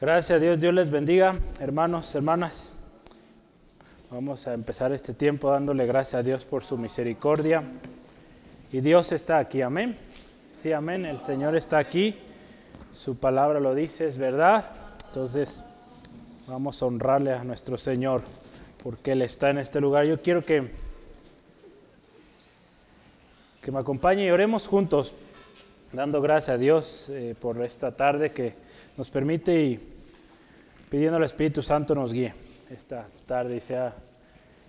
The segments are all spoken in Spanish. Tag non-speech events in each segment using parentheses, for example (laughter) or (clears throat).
Gracias a Dios, Dios les bendiga, hermanos, hermanas. Vamos a empezar este tiempo dándole gracias a Dios por su misericordia. Y Dios está aquí, amén. Sí, amén, el Señor está aquí. Su palabra lo dice, es verdad. Entonces, vamos a honrarle a nuestro Señor porque Él está en este lugar. Yo quiero que, que me acompañe y oremos juntos, dando gracias a Dios eh, por esta tarde que nos permite y pidiendo al Espíritu Santo nos guíe esta tarde y sea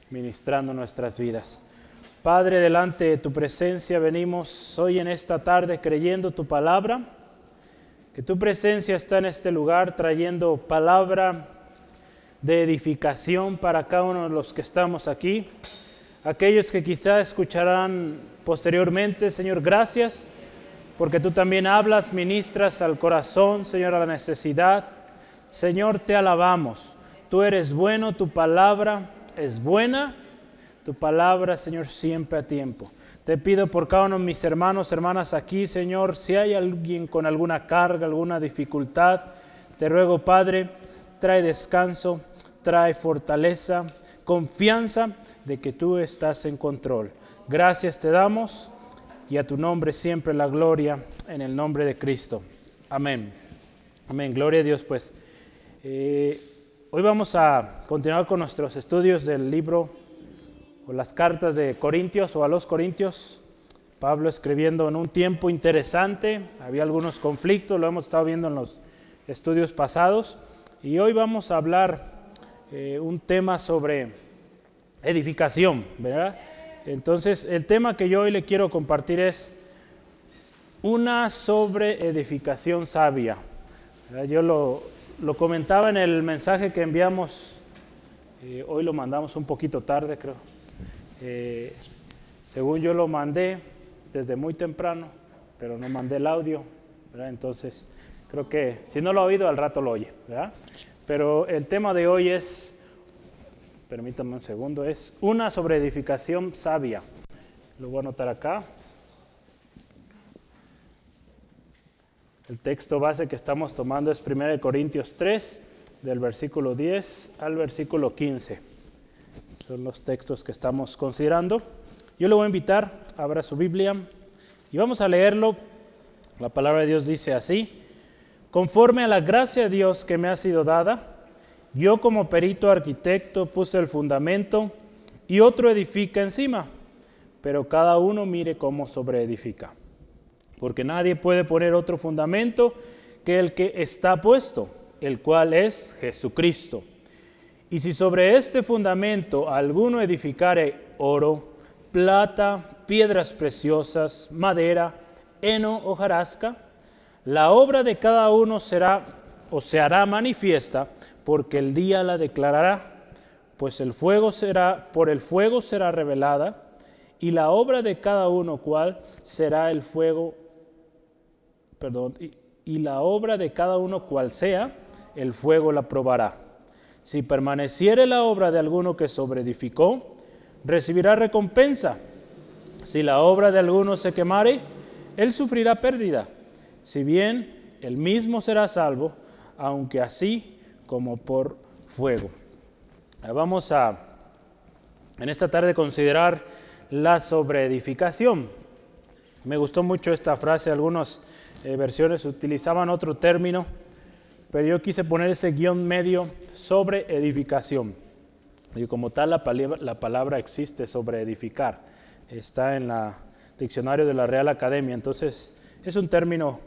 ministrando nuestras vidas. Padre, delante de tu presencia venimos hoy en esta tarde creyendo tu palabra, que tu presencia está en este lugar trayendo palabra de edificación para cada uno de los que estamos aquí. Aquellos que quizás escucharán posteriormente, Señor, gracias, porque tú también hablas, ministras al corazón, Señor, a la necesidad Señor, te alabamos. Tú eres bueno, tu palabra es buena. Tu palabra, Señor, siempre a tiempo. Te pido por cada uno de mis hermanos, hermanas aquí, Señor, si hay alguien con alguna carga, alguna dificultad, te ruego, Padre, trae descanso, trae fortaleza, confianza de que tú estás en control. Gracias te damos y a tu nombre siempre la gloria en el nombre de Cristo. Amén. Amén. Gloria a Dios, pues. Eh, hoy vamos a continuar con nuestros estudios del libro o las cartas de Corintios o a los Corintios. Pablo escribiendo en un tiempo interesante, había algunos conflictos, lo hemos estado viendo en los estudios pasados, y hoy vamos a hablar eh, un tema sobre edificación, ¿verdad? Entonces, el tema que yo hoy le quiero compartir es una sobre edificación sabia. Yo lo, lo comentaba en el mensaje que enviamos, eh, hoy lo mandamos un poquito tarde creo. Eh, según yo lo mandé desde muy temprano, pero no mandé el audio, entonces creo que si no lo ha oído al rato lo oye. Pero el tema de hoy es, permítame un segundo, es una sobre edificación sabia. Lo voy a anotar acá. El texto base que estamos tomando es 1 Corintios 3, del versículo 10 al versículo 15. Son los textos que estamos considerando. Yo le voy a invitar, abra su Biblia y vamos a leerlo. La palabra de Dios dice así, conforme a la gracia de Dios que me ha sido dada, yo como perito arquitecto puse el fundamento y otro edifica encima, pero cada uno mire cómo sobreedifica porque nadie puede poner otro fundamento que el que está puesto, el cual es Jesucristo. Y si sobre este fundamento alguno edificare oro, plata, piedras preciosas, madera, heno o jarasca, la obra de cada uno será o se hará manifiesta, porque el día la declarará, pues el fuego será, por el fuego será revelada, y la obra de cada uno cual será el fuego perdón, y, la obra de cada uno cual sea, el fuego la probará. Si permaneciere la obra de alguno que sobreedificó, recibirá recompensa. Si la obra de alguno se quemare, él sufrirá pérdida. Si bien él mismo será salvo, aunque así como por fuego. Vamos a en esta tarde considerar la sobreedificación. Me gustó mucho esta frase, algunos eh, versiones utilizaban otro término, pero yo quise poner ese guion medio sobre edificación. Y como tal la palabra, la palabra existe sobre edificar, está en el diccionario de la Real Academia, entonces es un término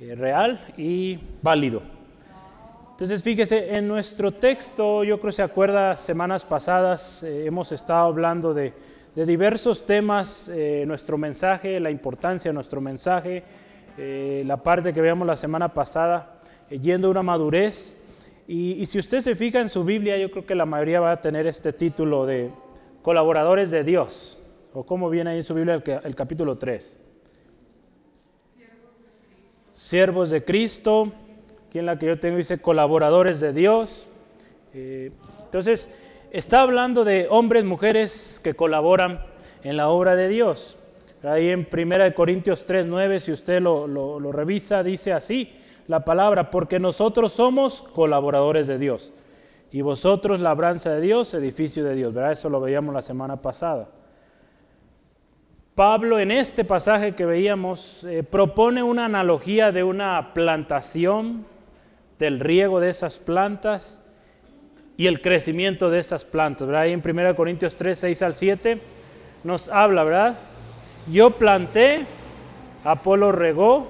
eh, real y válido. Entonces fíjese, en nuestro texto, yo creo que se acuerda, semanas pasadas eh, hemos estado hablando de, diversos temas, nuestro mensaje, la importancia de nuestro mensaje, eh, la parte que veamos la semana pasada, eh, yendo a una madurez. Y, si usted se fija en su Biblia, yo creo que la mayoría va a tener este título de colaboradores de Dios, o como viene ahí en su Biblia el, capítulo 3. Siervos de Cristo, aquí en la que yo tengo dice colaboradores de Dios. Eh, entonces, está hablando de hombres, mujeres que colaboran en la obra de Dios. Ahí en 1 Corintios 3, 9, si usted lo, revisa, dice así, la palabra, porque nosotros somos colaboradores de Dios. Y vosotros labranza de Dios, edificio de Dios. ¿Verdad? Eso lo veíamos la semana pasada. Pablo en este pasaje que veíamos eh, propone una analogía de una plantación, del riego de esas plantas y el crecimiento de esas plantas. ¿verdad? Ahí en 1 Corintios 3, 6 al 7 nos habla, ¿verdad? Yo planté, Apolo regó,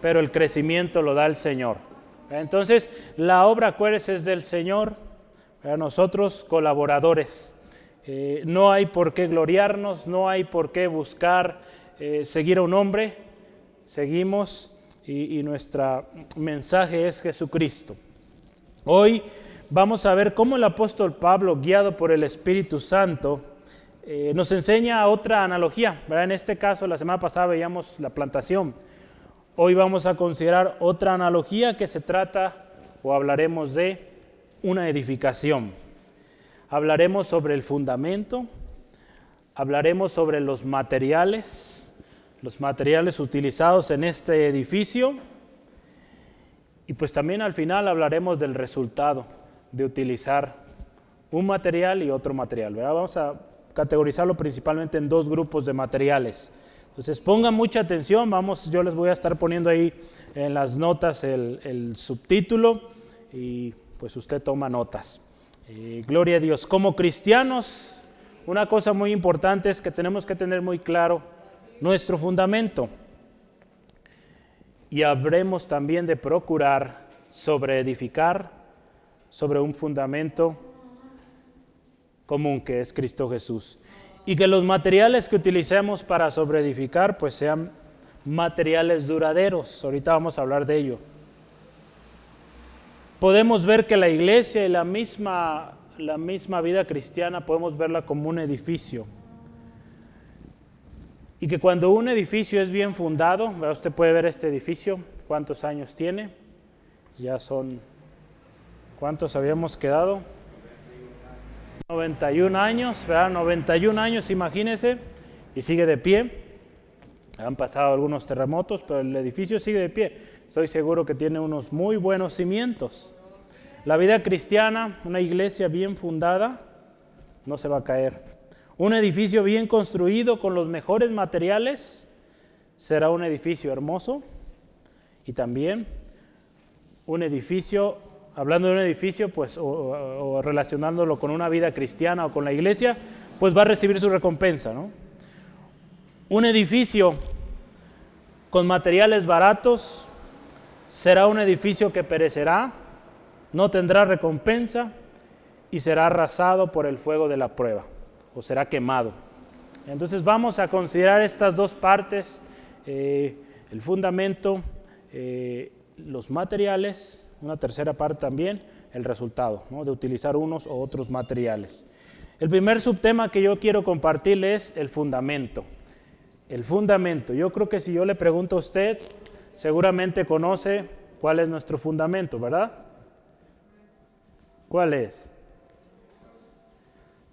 pero el crecimiento lo da el Señor. Entonces, la obra, acuérdense, es del Señor, para nosotros colaboradores. Eh, no hay por qué gloriarnos, no hay por qué buscar eh, seguir a un hombre, seguimos y, nuestro mensaje es Jesucristo. Hoy vamos a ver cómo el apóstol Pablo, guiado por el Espíritu Santo, eh, nos enseña otra analogía. En este caso, la semana pasada veíamos la plantación. Hoy vamos a considerar otra analogía que se trata o hablaremos de una edificación hablaremos sobre el fundamento, hablaremos sobre los materiales, los materiales utilizados en este edificio y pues también al final hablaremos del resultado de utilizar un material y otro material. Vamos a categorizarlo principalmente en dos grupos de materiales. Entonces pongan mucha atención, vamos, yo les voy a estar poniendo ahí en las notas el, subtítulo y pues usted toma notas. Eh, gloria a Dios. Como cristianos, una cosa muy importante es que tenemos que tener muy claro nuestro fundamento. Y habremos también de procurar sobre edificar sobre un fundamento común que es Cristo Jesús. Y que los materiales que utilicemos para sobreedificar pues sean materiales duraderos. Ahorita vamos a hablar de ello podemos ver que la iglesia y la misma, la misma vida cristiana podemos verla como un edificio. Y que cuando un edificio es bien fundado, usted puede ver este edificio, cuántos años tiene, ya son, ¿cuántos habíamos quedado? 91 años, ¿verdad? 91 años, imagínese, y sigue de pie. Han pasado algunos terremotos, pero el edificio sigue de pie. Estoy seguro que tiene unos muy buenos cimientos. La vida cristiana, una iglesia bien fundada, no se va a caer. Un edificio bien construido con los mejores materiales será un edificio hermoso y también un edificio, hablando de un edificio, pues, o, relacionándolo con una vida cristiana o con la iglesia, pues va a recibir su recompensa, ¿no? Un edificio con materiales baratos será un edificio que perecerá, no tendrá recompensa y será arrasado por el fuego de la prueba o será quemado. Entonces vamos a considerar estas dos partes, eh, el fundamento, eh, los materiales, una tercera parte también, el resultado de utilizar unos o otros materiales. El primer subtema que yo quiero compartirles es el fundamento. El fundamento. Yo creo que si yo le pregunto a usted, seguramente conoce cuál es nuestro fundamento, ¿verdad? ¿Cuál es?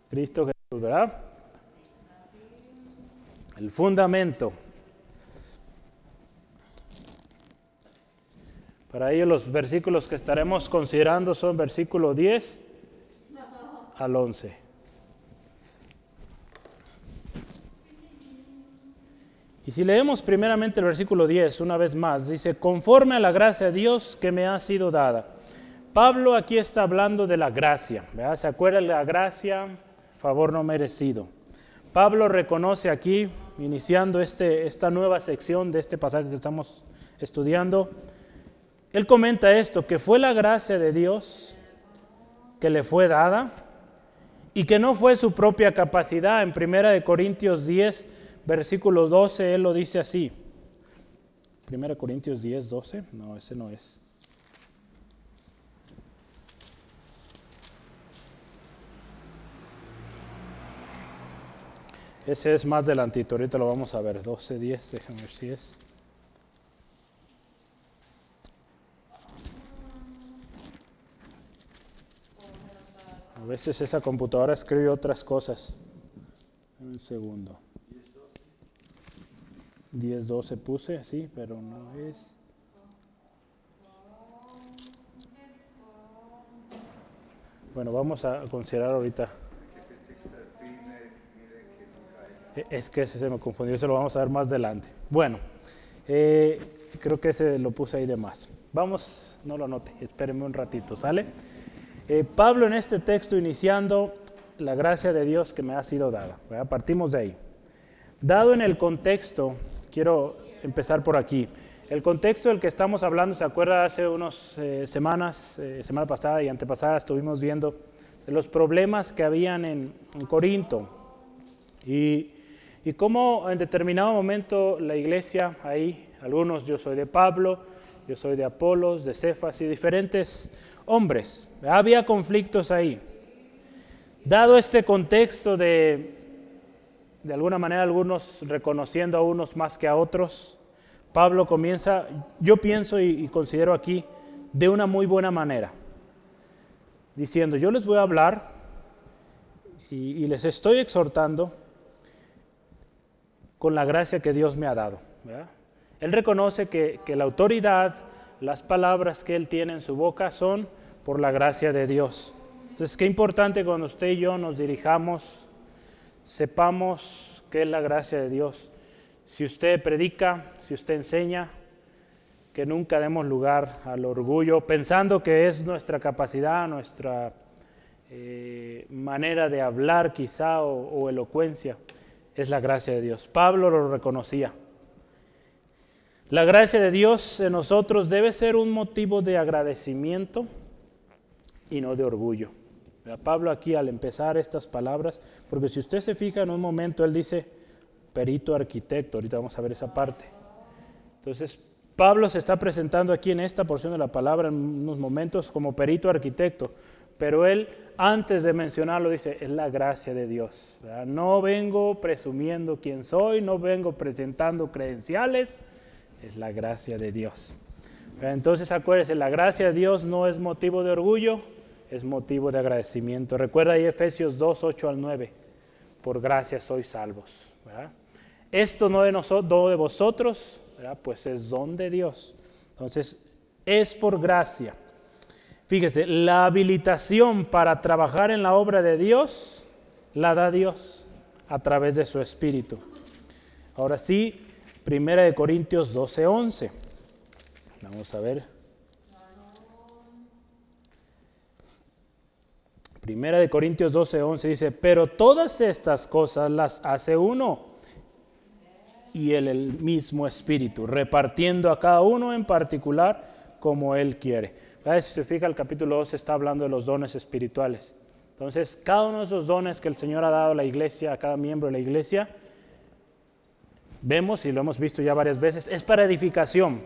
Cristo ¿verdad? El fundamento. Para ello los versículos que estaremos considerando son versículo 10 al 11. Y si leemos primeramente el versículo 10, una vez más, dice, conforme a la gracia de Dios que me ha sido dada. Pablo aquí está hablando de la gracia, ¿verdad? ¿Se acuerda de la gracia? Favor no merecido. Pablo reconoce aquí, iniciando este, esta nueva sección de este pasaje que estamos estudiando, él comenta esto, que fue la gracia de Dios que le fue dada y que no fue su propia capacidad. En 1 Corintios 10, versículo 12, él lo dice así. 1 Corintios 10, 12. No, ese no es. Ese es más delantito, ahorita lo vamos a ver. 12, 10, déjame ver si es. A veces esa computadora escribe otras cosas. Un segundo. 10, 12 puse, sí, pero no es. Bueno, vamos a considerar ahorita. Es que ese se me confundió, se lo vamos a ver más adelante. Bueno, eh, creo que ese lo puse ahí de más. Vamos, no lo note, espérenme un ratito, ¿sale? Eh, Pablo en este texto iniciando la gracia de Dios que me ha sido dada. Partimos de ahí. Dado en el contexto, quiero empezar por aquí. El contexto del que estamos hablando, ¿se acuerda? Hace unas eh, semanas, semana pasada y antepasada, estuvimos viendo los problemas que habían en, Corinto y, y, cómo en determinado momento la iglesia, ahí, algunos, yo soy de Pablo, yo soy de Apolos, de Cefas y diferentes hombres, había conflictos ahí. Dado este contexto de, de alguna manera, algunos reconociendo a unos más que a otros, Pablo comienza, yo pienso y, considero aquí, de una muy buena manera, diciendo, yo les voy a hablar y, les estoy exhortando con la gracia que Dios me ha dado. Él reconoce que, la autoridad, las palabras que él tiene en su boca son por la gracia de Dios. Entonces, qué importante cuando usted y yo nos dirijamos, sepamos que es la gracia de Dios. Si usted predica, si usted enseña, que nunca demos lugar al orgullo, pensando que es nuestra capacidad, nuestra eh, manera de hablar quizá o, elocuencia, es la gracia de Dios. Pablo lo reconocía. La gracia de Dios en nosotros debe ser un motivo de agradecimiento y no de orgullo. Pablo aquí al empezar estas palabras, porque si usted se fija en un momento, él dice, perito arquitecto. Ahorita vamos a ver esa parte. Entonces, Pablo se está presentando aquí en esta porción de la palabra en unos momentos como perito arquitecto, pero él antes de mencionarlo dice, es la gracia de Dios. No vengo presumiendo quién soy, no vengo presentando credenciales, es la gracia de Dios. Entonces acuérdese, la gracia de Dios no es motivo de orgullo, es motivo de agradecimiento. Recuerda ahí Efesios 2, 8 al 9, por gracia sois salvos. Esto no de, nosotros, de vosotros, pues es don de Dios. Entonces, es por gracia. Fíjese, la habilitación para trabajar en la obra de Dios la da Dios a través de su Espíritu. Ahora sí, Primera de Corintios 12, 11. Vamos a ver. Primera de Corintios 12, 11 dice, pero todas estas cosas las hace uno y el, mismo Espíritu, repartiendo a cada uno en particular como Él quiere. Si se fija, el capítulo 2 está hablando de los dones espirituales. Entonces, cada uno de esos dones que el Señor ha dado a la iglesia, a cada miembro de la iglesia, vemos y lo hemos visto ya varias veces, es para edificación,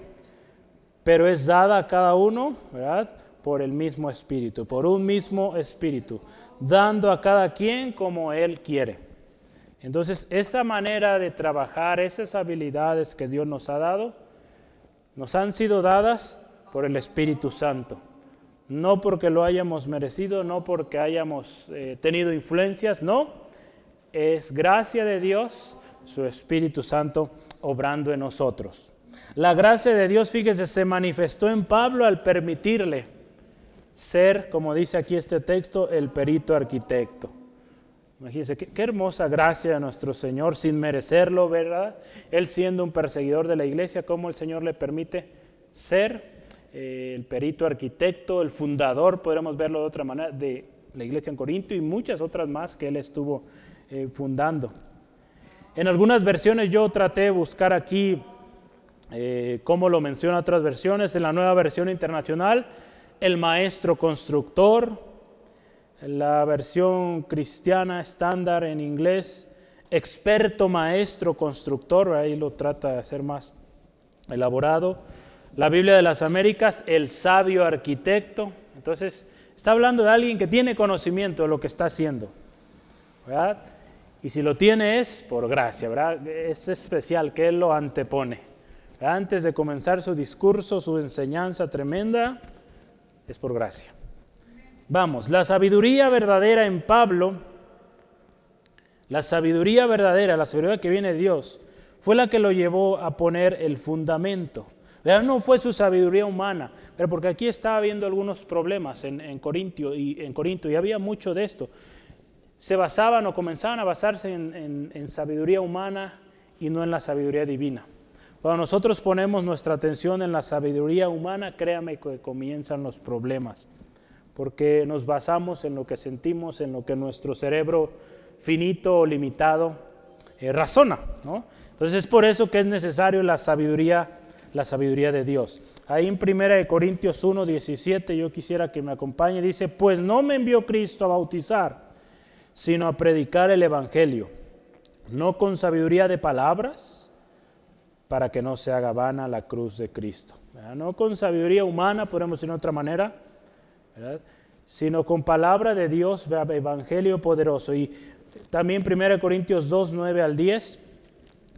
pero es dada a cada uno, ¿verdad? Por el mismo espíritu, por un mismo espíritu, dando a cada quien como Él quiere. Entonces, esa manera de trabajar, esas habilidades que Dios nos ha dado, nos han sido dadas por el Espíritu Santo. No porque lo hayamos merecido, no porque hayamos eh, tenido influencias, no. Es gracia de Dios, su Espíritu Santo obrando en nosotros. La gracia de Dios, fíjese, se manifestó en Pablo al permitirle ser, como dice aquí este texto, el perito arquitecto. Imagínense, qué, hermosa gracia de nuestro Señor sin merecerlo, ¿verdad? Él siendo un perseguidor de la iglesia, cómo el Señor le permite ser el perito arquitecto, el fundador, podríamos verlo de otra manera, de la iglesia en Corinto y muchas otras más que él estuvo eh, fundando. En algunas versiones yo traté de buscar aquí eh, cómo lo menciona otras versiones. En la nueva versión internacional, el maestro constructor, la versión cristiana estándar en inglés, experto maestro constructor, ahí lo trata de hacer más elaborado. La Biblia de las Américas, el sabio arquitecto. Entonces, está hablando de alguien que tiene conocimiento de lo que está haciendo. ¿verdad? Y si lo tiene es por gracia, ¿verdad? Es especial que Él lo antepone. Antes de comenzar su discurso, su enseñanza tremenda, es por gracia. Vamos, la sabiduría verdadera en Pablo, la sabiduría verdadera, la sabiduría que viene de Dios, fue la que lo llevó a poner el fundamento. No fue su sabiduría humana, pero porque aquí estaba habiendo algunos problemas en, Corintio, y, en Corinto y había mucho de esto. Se basaban o comenzaban a basarse en, en sabiduría humana y no en la sabiduría divina. Cuando nosotros ponemos nuestra atención en la sabiduría humana, créame que comienzan los problemas, porque nos basamos en lo que sentimos, en lo que nuestro cerebro finito o limitado eh, razona. ¿no? Entonces es por eso que es necesario la sabiduría la sabiduría de Dios. Ahí en 1 Corintios 1, 17, yo quisiera que me acompañe, dice, pues no me envió Cristo a bautizar, sino a predicar el Evangelio, no con sabiduría de palabras, para que no se haga vana la cruz de Cristo. No con sabiduría humana, podemos decir de otra manera, sino con palabra de Dios, Evangelio poderoso. Y también 1 Corintios 2, 9 al 10,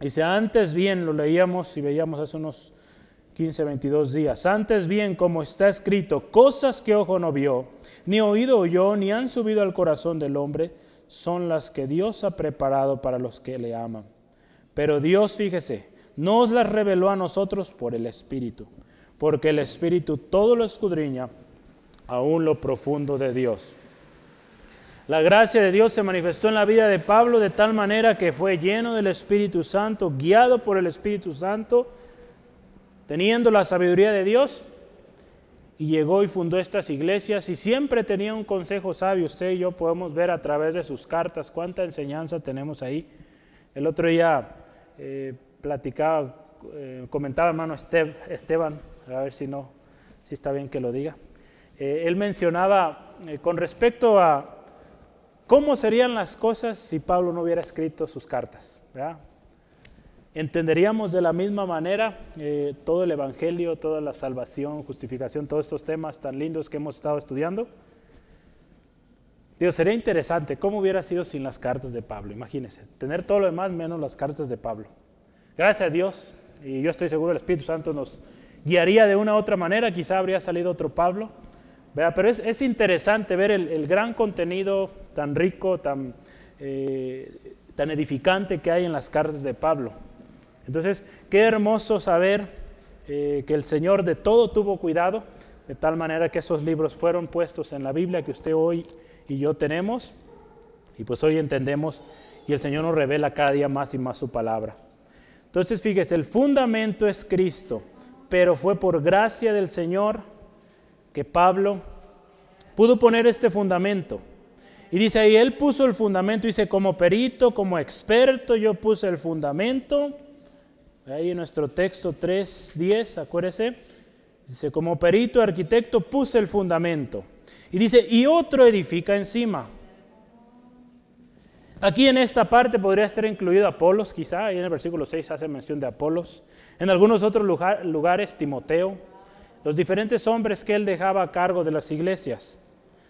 dice, antes bien, lo leíamos y veíamos hace unos 15, 22 días. Antes bien, como está escrito, cosas que ojo no vio, ni oído oyó, ni han subido al corazón del hombre, son las que Dios ha preparado para los que le aman. Pero Dios, fíjese, no os las reveló a nosotros por el Espíritu, porque el Espíritu todo lo escudriña, aún lo profundo de Dios. La gracia de Dios se manifestó en la vida de Pablo de tal manera que fue lleno del Espíritu Santo, guiado por el Espíritu Santo, teniendo la sabiduría de Dios, y llegó y fundó estas iglesias y siempre tenía un consejo sabio. Usted y yo podemos ver a través de sus cartas cuánta enseñanza tenemos ahí. El otro día eh, platicaba, eh, comentaba hermano Esteban, a ver si no, si está bien que lo diga. Eh, él mencionaba con respecto a cómo serían las cosas si Pablo no hubiera escrito sus cartas. ¿verdad? Entenderíamos de la misma manera eh, todo el Evangelio, toda la salvación, justificación, todos estos temas tan lindos que hemos estado estudiando. Dios, sería interesante cómo hubiera sido sin las cartas de Pablo. Imagínense, tener todo lo demás menos las cartas de Pablo. Gracias a Dios, y yo estoy seguro el Espíritu Santo nos guiaría de una u otra manera, quizá habría salido otro Pablo. Pero es, interesante ver el, gran contenido tan rico, tan, eh, tan edificante que hay en las cartas de Pablo. Entonces, qué hermoso saber eh, que el Señor de todo tuvo cuidado, de tal manera que esos libros fueron puestos en la Biblia que usted hoy y yo tenemos, y pues hoy entendemos, y el Señor nos revela cada día más y más su palabra. Entonces, fíjese, el fundamento es Cristo, pero fue por gracia del Señor que Pablo pudo poner este fundamento. Y dice ahí, él puso el fundamento, dice, como perito, como experto, yo puse el fundamento Ahí en nuestro texto 3.10, acuérdese, dice, como perito arquitecto puse el fundamento. Y dice, y otro edifica encima. Aquí en esta parte podría estar incluido Apolos, quizá, ahí en el versículo 6 hace mención de Apolos. En algunos otros lugares, Timoteo, los diferentes hombres que él dejaba a cargo de las iglesias.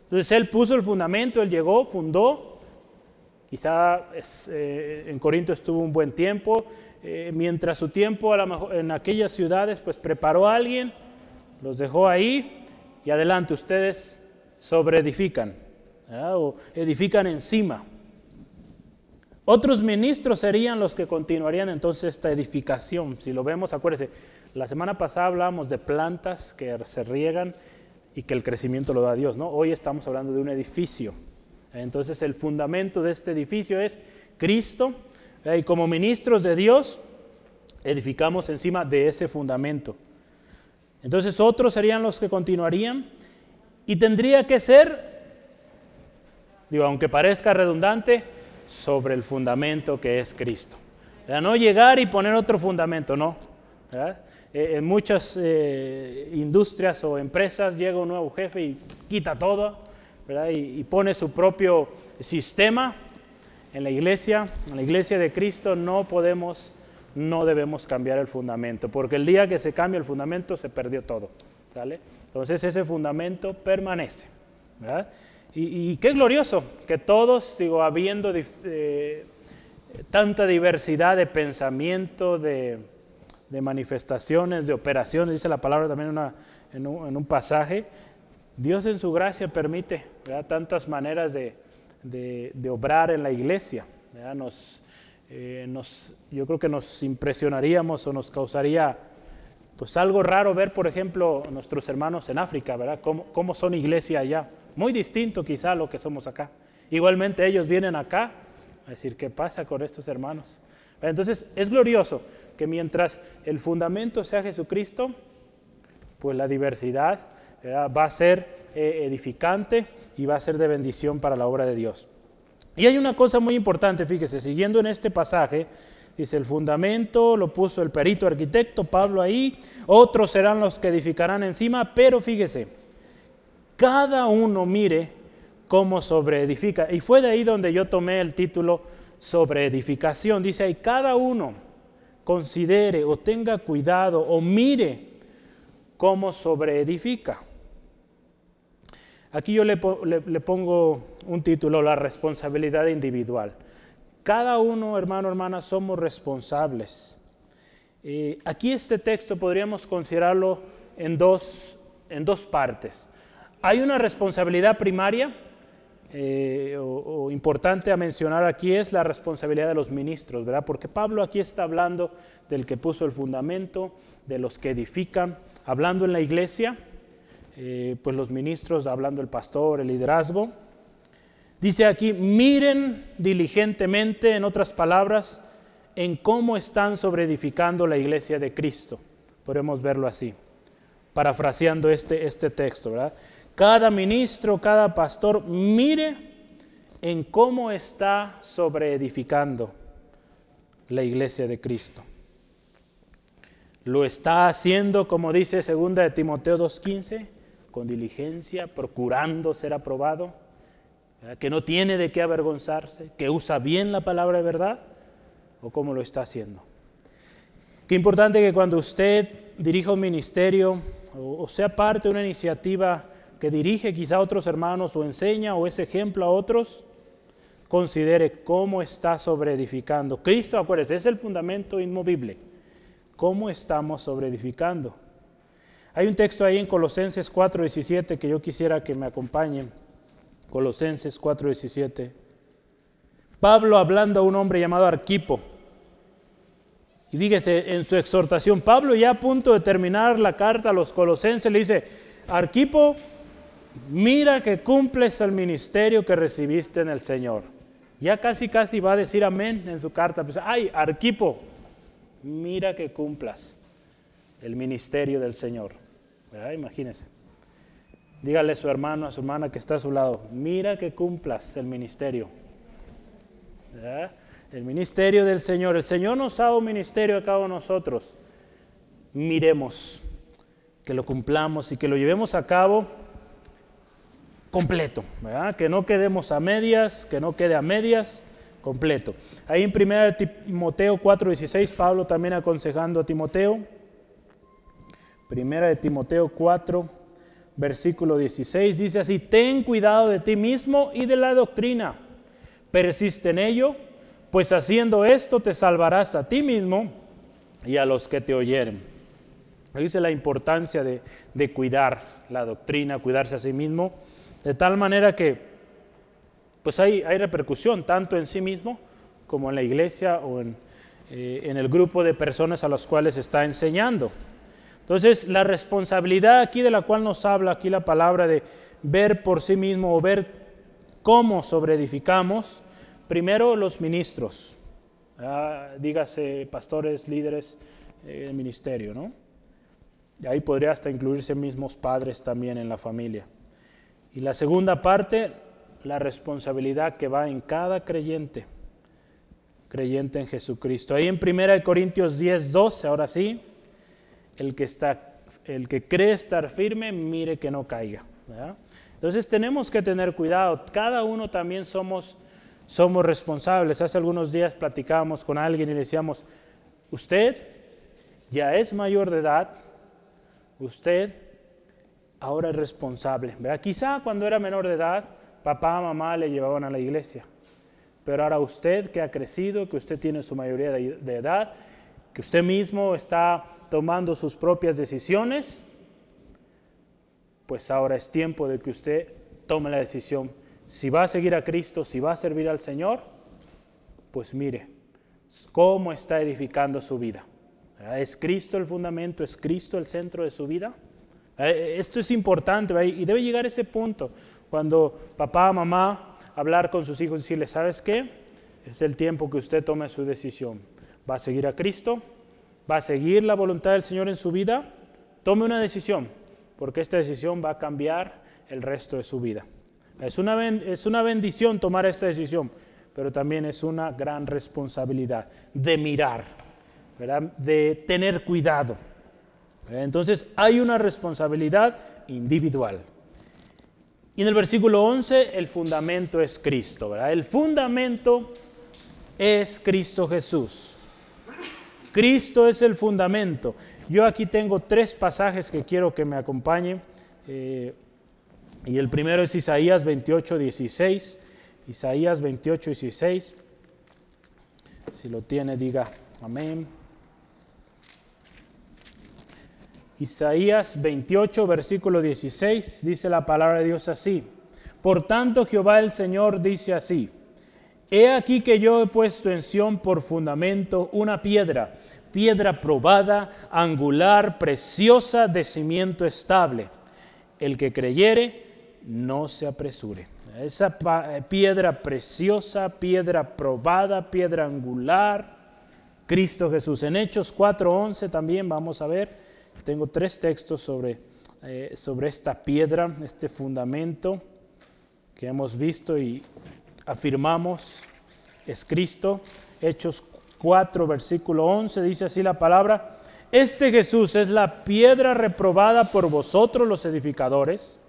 Entonces él puso el fundamento, él llegó, fundó. Quizá eh, en Corinto estuvo un buen tiempo, eh, mientras su tiempo en aquellas ciudades, pues preparó a alguien, los dejó ahí y adelante ustedes sobreedifican o edifican encima. Otros ministros serían los que continuarían entonces esta edificación. Si lo vemos, acuérdense, la semana pasada hablábamos de plantas que se riegan y que el crecimiento lo da Dios, ¿no? Hoy estamos hablando de un edificio. Entonces el fundamento de este edificio es Cristo y como ministros de Dios, edificamos encima de ese fundamento. Entonces otros serían los que continuarían y tendría que ser, digo, aunque parezca redundante, sobre el fundamento que es Cristo. No llegar y poner otro fundamento, no. Eh, en muchas eh, industrias o empresas llega un nuevo jefe y quita todo y pone su propio sistema en la iglesia, en la iglesia de Cristo, no podemos, no debemos cambiar el fundamento, porque el día que se cambia el fundamento se perdió todo. ¿sale? Entonces ese fundamento permanece. Y, qué glorioso que todos, digo, habiendo eh, tanta diversidad de pensamiento, de, manifestaciones, de operaciones, dice la palabra también en, un, pasaje, Dios en su gracia permite tantas maneras de, de, obrar en la iglesia. Nos, eh, nos, yo creo que nos impresionaríamos o nos causaría pues algo raro ver, por ejemplo, nuestros hermanos en África, ¿verdad? Cómo, cómo son iglesia allá. Muy distinto quizá a lo que somos acá. Igualmente ellos vienen acá a decir, ¿qué pasa con estos hermanos? Entonces es glorioso que mientras el fundamento sea Jesucristo, pues la diversidad va a ser eh, edificante y va a ser de bendición para la obra de Dios. Y hay una cosa muy importante, fíjese, siguiendo en este pasaje, dice el fundamento lo puso el perito arquitecto Pablo ahí, otros serán los que edificarán encima, pero fíjese, cada uno mire cómo sobreedifica. Y fue de ahí donde yo tomé el título sobre edificación. Dice ahí, cada uno considere o tenga cuidado o mire cómo sobreedifica. Aquí yo le, pongo un título, la responsabilidad individual. Cada uno, hermano, hermana, somos responsables. Aquí este texto podríamos considerarlo en dos, en dos partes. Hay una responsabilidad primaria, eh, o, importante a mencionar aquí es la responsabilidad de los ministros, ¿verdad? Porque Pablo aquí está hablando del que puso el fundamento, de los que edifican, hablando en la iglesia, eh, pues los ministros, hablando el pastor, el liderazgo. Dice aquí, miren diligentemente, en otras palabras, en cómo están sobreedificando la iglesia de Cristo. Podemos verlo así, parafraseando este, este texto, ¿verdad? cada ministro, cada pastor, mire en cómo está sobreedificando la iglesia de Cristo. Lo está haciendo, como dice 2 de Timoteo 2.15, con diligencia, procurando ser aprobado, que no tiene de qué avergonzarse, que usa bien la palabra de verdad, o cómo lo está haciendo. Qué importante que cuando usted dirija un ministerio o sea parte de una iniciativa que dirige quizá a otros hermanos o enseña o es ejemplo a otros, considere cómo está sobreedificando. Cristo, acuérdese, es el fundamento inmovible. ¿Cómo estamos sobreedificando? Hay un texto ahí en Colosenses 4:17 que yo quisiera que me acompañen. Colosenses 4:17. Pablo hablando a un hombre llamado Arquipo. Y fíjese, en su exhortación, Pablo ya a punto de terminar la carta a los colosenses le dice, Arquipo, mira que cumples el ministerio que recibiste en el Señor. Ya casi, casi va a decir amén en su carta. Pues, Ay, Arquipo, mira que cumplas el ministerio del Señor. Imagínese. Dígale a su hermano, a su hermana que está a su lado, mira que cumplas el ministerio. El ministerio del Señor. El Señor nos ha dado un ministerio a cada uno de nosotros. Miremos que lo cumplamos y que lo llevemos a cabo completo, que no quedemos a medias, que no quede a medias, completo. Ahí en 1 Timoteo 4:16, Pablo también aconsejando a Timoteo. Primera de Timoteo 4, versículo 16, dice así, ten cuidado de ti mismo y de la doctrina, persiste en ello, pues haciendo esto te salvarás a ti mismo y a los que te oyeren. Dice la importancia de, de cuidar la doctrina, cuidarse a sí mismo. De tal manera que pues hay, hay repercusión tanto en sí mismo como en la iglesia o en, eh, en el grupo de personas a las cuales está enseñando. Entonces, la responsabilidad aquí de la cual nos habla aquí la palabra de ver por sí mismo o ver cómo sobreedificamos, primero los ministros, dígase pastores, líderes eh, del ministerio, ¿no? Y ahí podría hasta incluirse mismos padres también en la familia. Y la segunda parte, la responsabilidad que va en cada creyente, creyente en Jesucristo. Ahí en 1 Corintios 10, 12, ahora sí, el que, está, el que cree estar firme, mire que no caiga. Entonces tenemos que tener cuidado, cada uno también somos, somos responsables. Hace algunos días platicábamos con alguien y le decíamos, usted ya es mayor de edad, usted ahora es responsable. Quizá cuando era menor de edad, papá, mamá le llevaban a la iglesia. Pero ahora usted que ha crecido, que usted tiene su mayoría de edad, que usted mismo está tomando sus propias decisiones, pues ahora es tiempo de que usted tome la decisión. Si va a seguir a Cristo, si va a servir al Señor, pues mire cómo está edificando su vida. ¿Es Cristo el fundamento? ¿Es Cristo el centro de su vida? Eh, esto es importante y debe llegar a ese punto cuando papá, mamá, hablar con sus hijos y decirles, ¿sabes qué? Es el tiempo que usted tome su decisión. ¿Va a seguir a Cristo? ¿Va a seguir la voluntad del Señor en su vida? Tome una decisión, porque esta decisión va a cambiar el resto de su vida. Es una, es una bendición tomar esta decisión, pero también es una gran responsabilidad de mirar, de tener cuidado. Entonces hay una responsabilidad individual. Y en el versículo 11 el fundamento es Cristo. ¿verdad? El fundamento es Cristo Jesús. Cristo es el fundamento. Yo aquí tengo tres pasajes que quiero que me acompañen. Eh, y el primero es Isaías 28, 16. Isaías 28, 16. Si lo tiene, diga amén. Isaías 28, versículo 16, dice la palabra de Dios así. Por tanto, Jehová el Señor dice así. He aquí que yo he puesto en Sión por fundamento una piedra, piedra probada, angular, preciosa, de cimiento estable. El que creyere, no se apresure. Esa eh, piedra preciosa, piedra probada, piedra angular, Cristo Jesús. En Hechos 4.11 también vamos a ver tengo tres textos sobre, eh, sobre esta piedra, este fundamento que hemos visto y afirmamos es Cristo. Hechos 4, versículo 11, dice así la palabra, este Jesús es la piedra reprobada por vosotros los edificadores,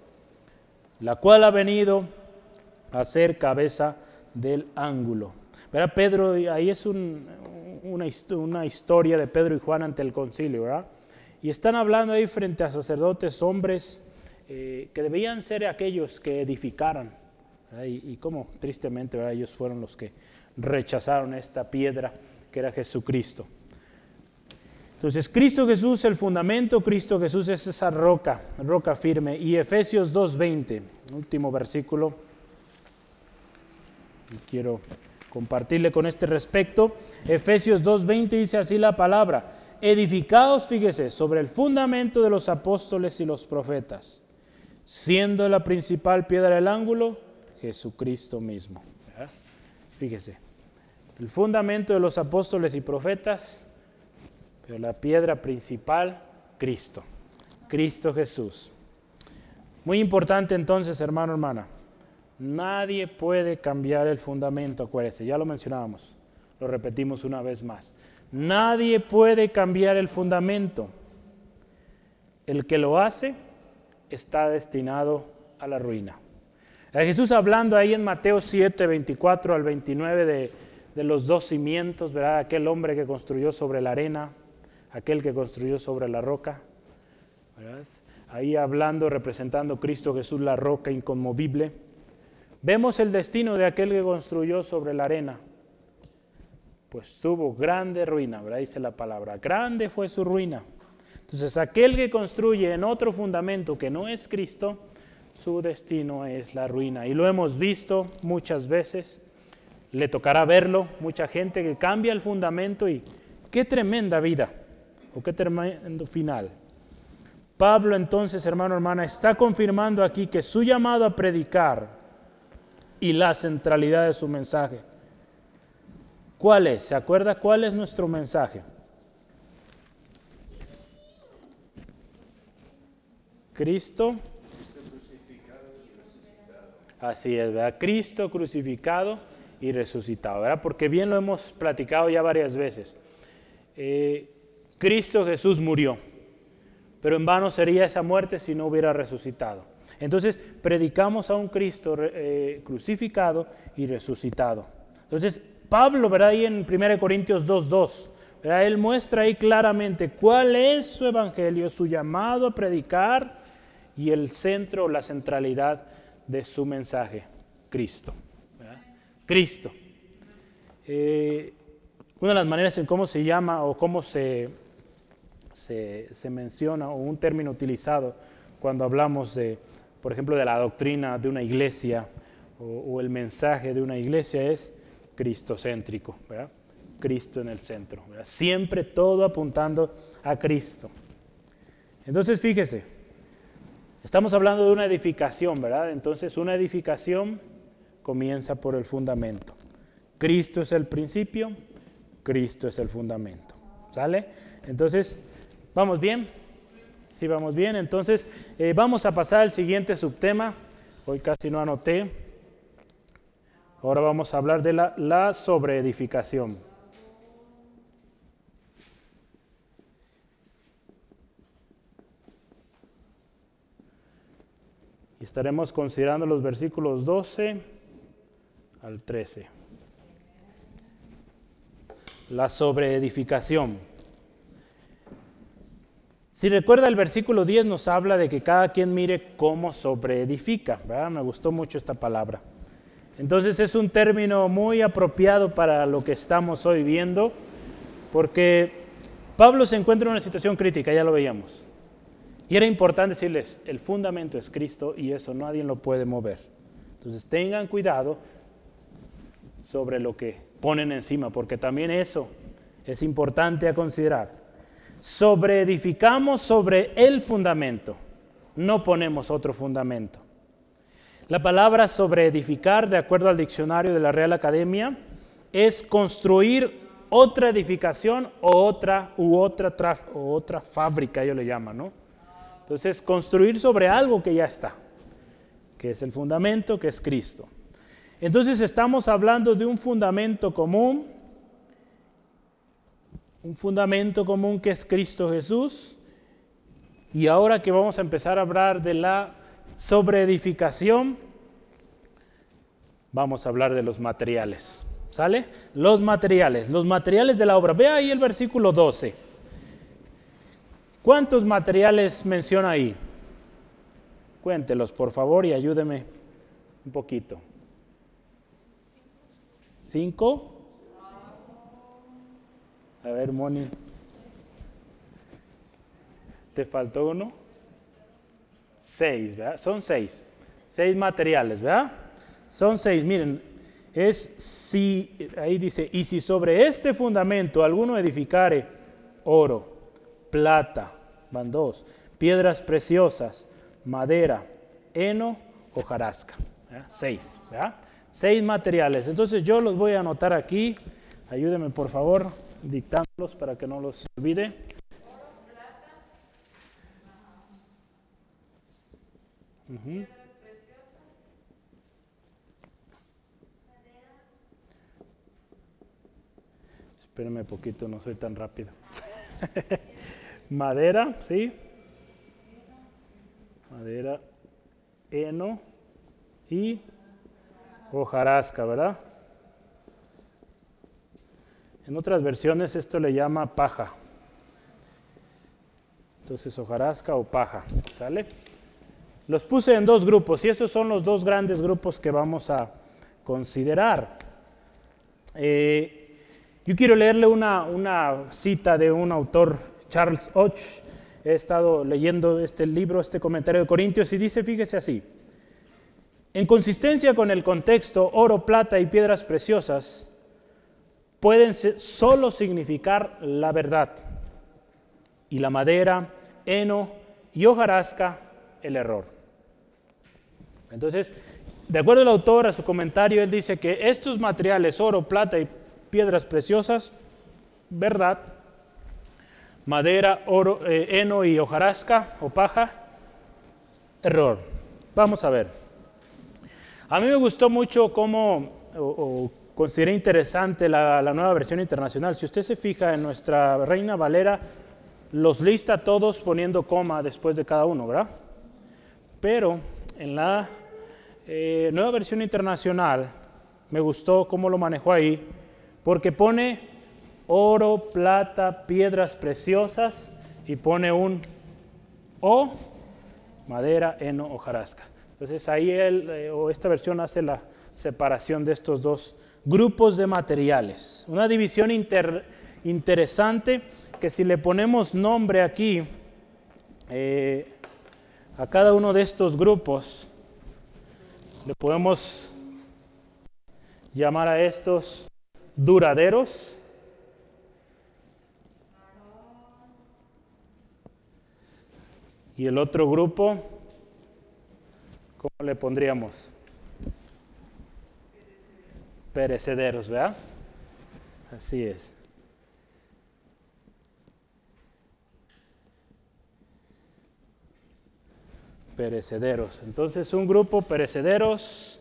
la cual ha venido a ser cabeza del ángulo. ¿Verdad? Pedro, ahí es una, historia de Pedro y Juan ante el concilio, ¿verdad? Y están hablando ahí frente a sacerdotes, hombres eh, que debían ser aquellos que edificaran. Y, y como tristemente ellos fueron los que rechazaron esta piedra que era Jesucristo. Entonces, Cristo Jesús, el fundamento, Cristo Jesús es esa roca, roca firme. Y Efesios 2.20, último versículo, y quiero compartirle con este respecto. Efesios 2.20 dice así la palabra edificados, fíjese, sobre el fundamento de los apóstoles y los profetas, siendo la principal piedra del ángulo Jesucristo mismo. Fíjese, el fundamento de los apóstoles y profetas, pero la piedra principal, Cristo, Cristo Jesús. Muy importante entonces, hermano, hermana, nadie puede cambiar el fundamento, acuérdese, ya lo mencionábamos, lo repetimos una vez más. Nadie puede cambiar el fundamento. El que lo hace está destinado a la ruina. Jesús hablando ahí en Mateo 7, 24 al 29 de, los dos cimientos, ¿verdad? Aquel hombre que construyó sobre la arena, aquel que construyó sobre la roca. Ahí hablando, representando Cristo Jesús, la roca inconmovible. Vemos el destino de aquel que construyó sobre la arena pues tuvo grande ruina, ¿verdad? Dice la palabra, grande fue su ruina. Entonces, aquel que construye en otro fundamento que no es Cristo, su destino es la ruina. Y lo hemos visto muchas veces, le tocará verlo, mucha gente que cambia el fundamento y qué tremenda vida, o qué tremendo final. Pablo entonces, hermano, hermana, está confirmando aquí que su llamado a predicar y la centralidad de su mensaje ¿Cuál es? ¿Se acuerda cuál es nuestro mensaje? Cristo. Así es, ¿verdad? Cristo crucificado y resucitado, ¿verdad? Porque bien lo hemos platicado ya varias veces. Eh, Cristo Jesús murió, pero en vano sería esa muerte si no hubiera resucitado. Entonces, predicamos a un Cristo eh, crucificado y resucitado. Entonces, Pablo, ¿verdad? Ahí en 1 Corintios 2.2, Él muestra ahí claramente cuál es su evangelio, su llamado a predicar y el centro, la centralidad de su mensaje, Cristo. Cristo. Eh, una de las maneras en cómo se llama o cómo se, se, menciona o un término utilizado cuando hablamos de, por ejemplo, de la doctrina de una iglesia o el mensaje de una iglesia es cristocéntrico. ¿verdad? Cristo en el centro. Siempre todo apuntando a Cristo. Entonces fíjese, estamos hablando de una edificación, ¿verdad? Entonces una edificación comienza por el fundamento. Cristo es el principio, Cristo es el fundamento. ¿Sale? Entonces, ¿vamos bien? Sí, vamos bien. Entonces, eh, vamos a pasar al siguiente subtema. Hoy casi no anoté. Ahora vamos a hablar de la, la sobreedificación. Estaremos considerando los versículos 12 al 13 la sobreedificación. Si recuerda el versículo 10 nos habla de que cada quien mire cómo sobreedifica, Me gustó mucho esta palabra. Entonces es un término muy apropiado para lo que estamos hoy viendo, porque Pablo se encuentra en una situación crítica, ya lo veíamos. Y era importante decirles, el fundamento es Cristo y eso nadie lo puede mover. Entonces tengan cuidado sobre lo que ponen encima, porque también eso es importante a considerar. Sobreedificamos sobre el fundamento, no ponemos otro fundamento. La palabra sobreedificar, de acuerdo al diccionario de la Real Academia, es construir otra edificación o otra u otra o otra fábrica, ellos le llaman, ¿no? Entonces, construir sobre algo que ya está, que es el fundamento, que es Cristo. Entonces estamos hablando de un fundamento común, un fundamento común que es Cristo Jesús. Y ahora que vamos a empezar a hablar de la sobreedificación, vamos a hablar de los materiales. ¿Sale? Los materiales, los materiales de la obra. Ve ahí el versículo 12. ¿Cuántos materiales menciona ahí? Cuéntelos, por favor, y ayúdeme un poquito. ¿Cinco? A ver, Moni. ¿Te faltó uno? Seis, ¿verdad? Son seis. Seis materiales, ¿verdad? Son seis. Miren, es si, ahí dice, y si sobre este fundamento alguno edificare oro, plata, van dos, piedras preciosas, madera, heno, hojarasca. Seis, seis materiales. Entonces yo los voy a anotar aquí. Ayúdeme por favor dictándolos para que no los olvide. Uh Espérenme poquito, no soy tan rápido. (laughs) Madera, ¿sí? Madera, heno y hojarasca, ¿verdad? En otras versiones esto le llama paja. Entonces, hojarasca o paja, ¿sale? Los puse en dos grupos y estos son los dos grandes grupos que vamos a considerar. Eh, yo quiero leerle una, una, cita de un autor, Charles Och. He estado leyendo este libro, este comentario de Corintios y dice, fíjese así, en consistencia con el contexto, oro, plata y piedras preciosas pueden solo significar la verdad. Y la madera, heno y hojarasca, el error. Entonces, de acuerdo al autor a su comentario, él dice que estos materiales, oro, plata y piedras preciosas, verdad, madera, oro, eh, heno y hojarasca o paja, error. Vamos a ver. A mí me gustó mucho cómo, o, consideré interesante la, nueva versión internacional. Si usted se fija en nuestra Reina Valera, los lista todos poniendo coma después de cada uno, ¿verdad? Pero en la eh, nueva versión internacional me gustó cómo lo manejó ahí, porque pone oro, plata, piedras preciosas y pone un o, madera, heno, hojarasca. Entonces ahí eh, o esta versión hace la separación de estos dos grupos de materiales. Una división interesante que si le ponemos nombre aquí eh, a cada uno de estos grupos, le podemos llamar a estos duraderos, Y el otro grupo, ¿cómo le pondríamos? Perecederos, ¿verdad? Así es. Perecederos. Entonces, un grupo perecederos,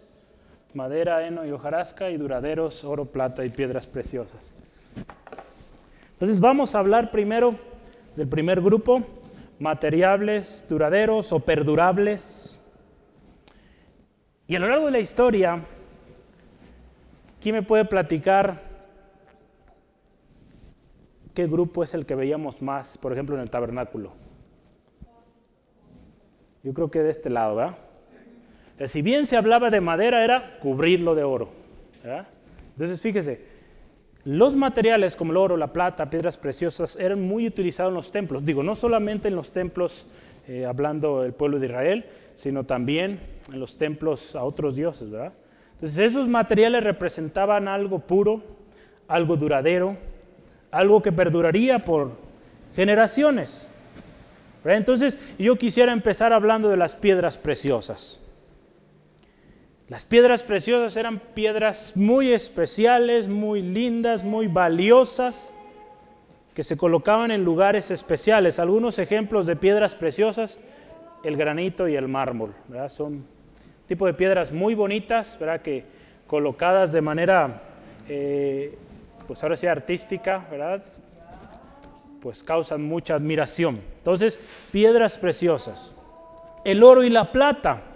madera, heno y hojarasca, y duraderos, oro, plata y piedras preciosas. Entonces, vamos a hablar primero del primer grupo, materiales duraderos o perdurables. Y a lo largo de la historia, ¿quién me puede platicar qué grupo es el que veíamos más, por ejemplo, en el tabernáculo? Yo creo que de este lado, ¿verdad? Si bien se hablaba de madera, era cubrirlo de oro. Entonces, fíjese, los materiales como el oro, la plata, piedras preciosas, eran muy utilizados en los templos. Digo, no solamente en los templos, eh, hablando del pueblo de Israel, sino también en los templos a otros dioses, ¿verdad? Entonces, esos materiales representaban algo puro, algo duradero, algo que perduraría por generaciones. Entonces, yo quisiera empezar hablando de las piedras preciosas. Las piedras preciosas eran piedras muy especiales, muy lindas, muy valiosas, que se colocaban en lugares especiales. Algunos ejemplos de piedras preciosas, el granito y el mármol. Son tipo de piedras muy bonitas, ¿verdad? que colocadas de manera, eh, pues ahora sí, artística, ¿verdad? pues causan mucha admiración. Entonces, piedras preciosas. El oro y la plata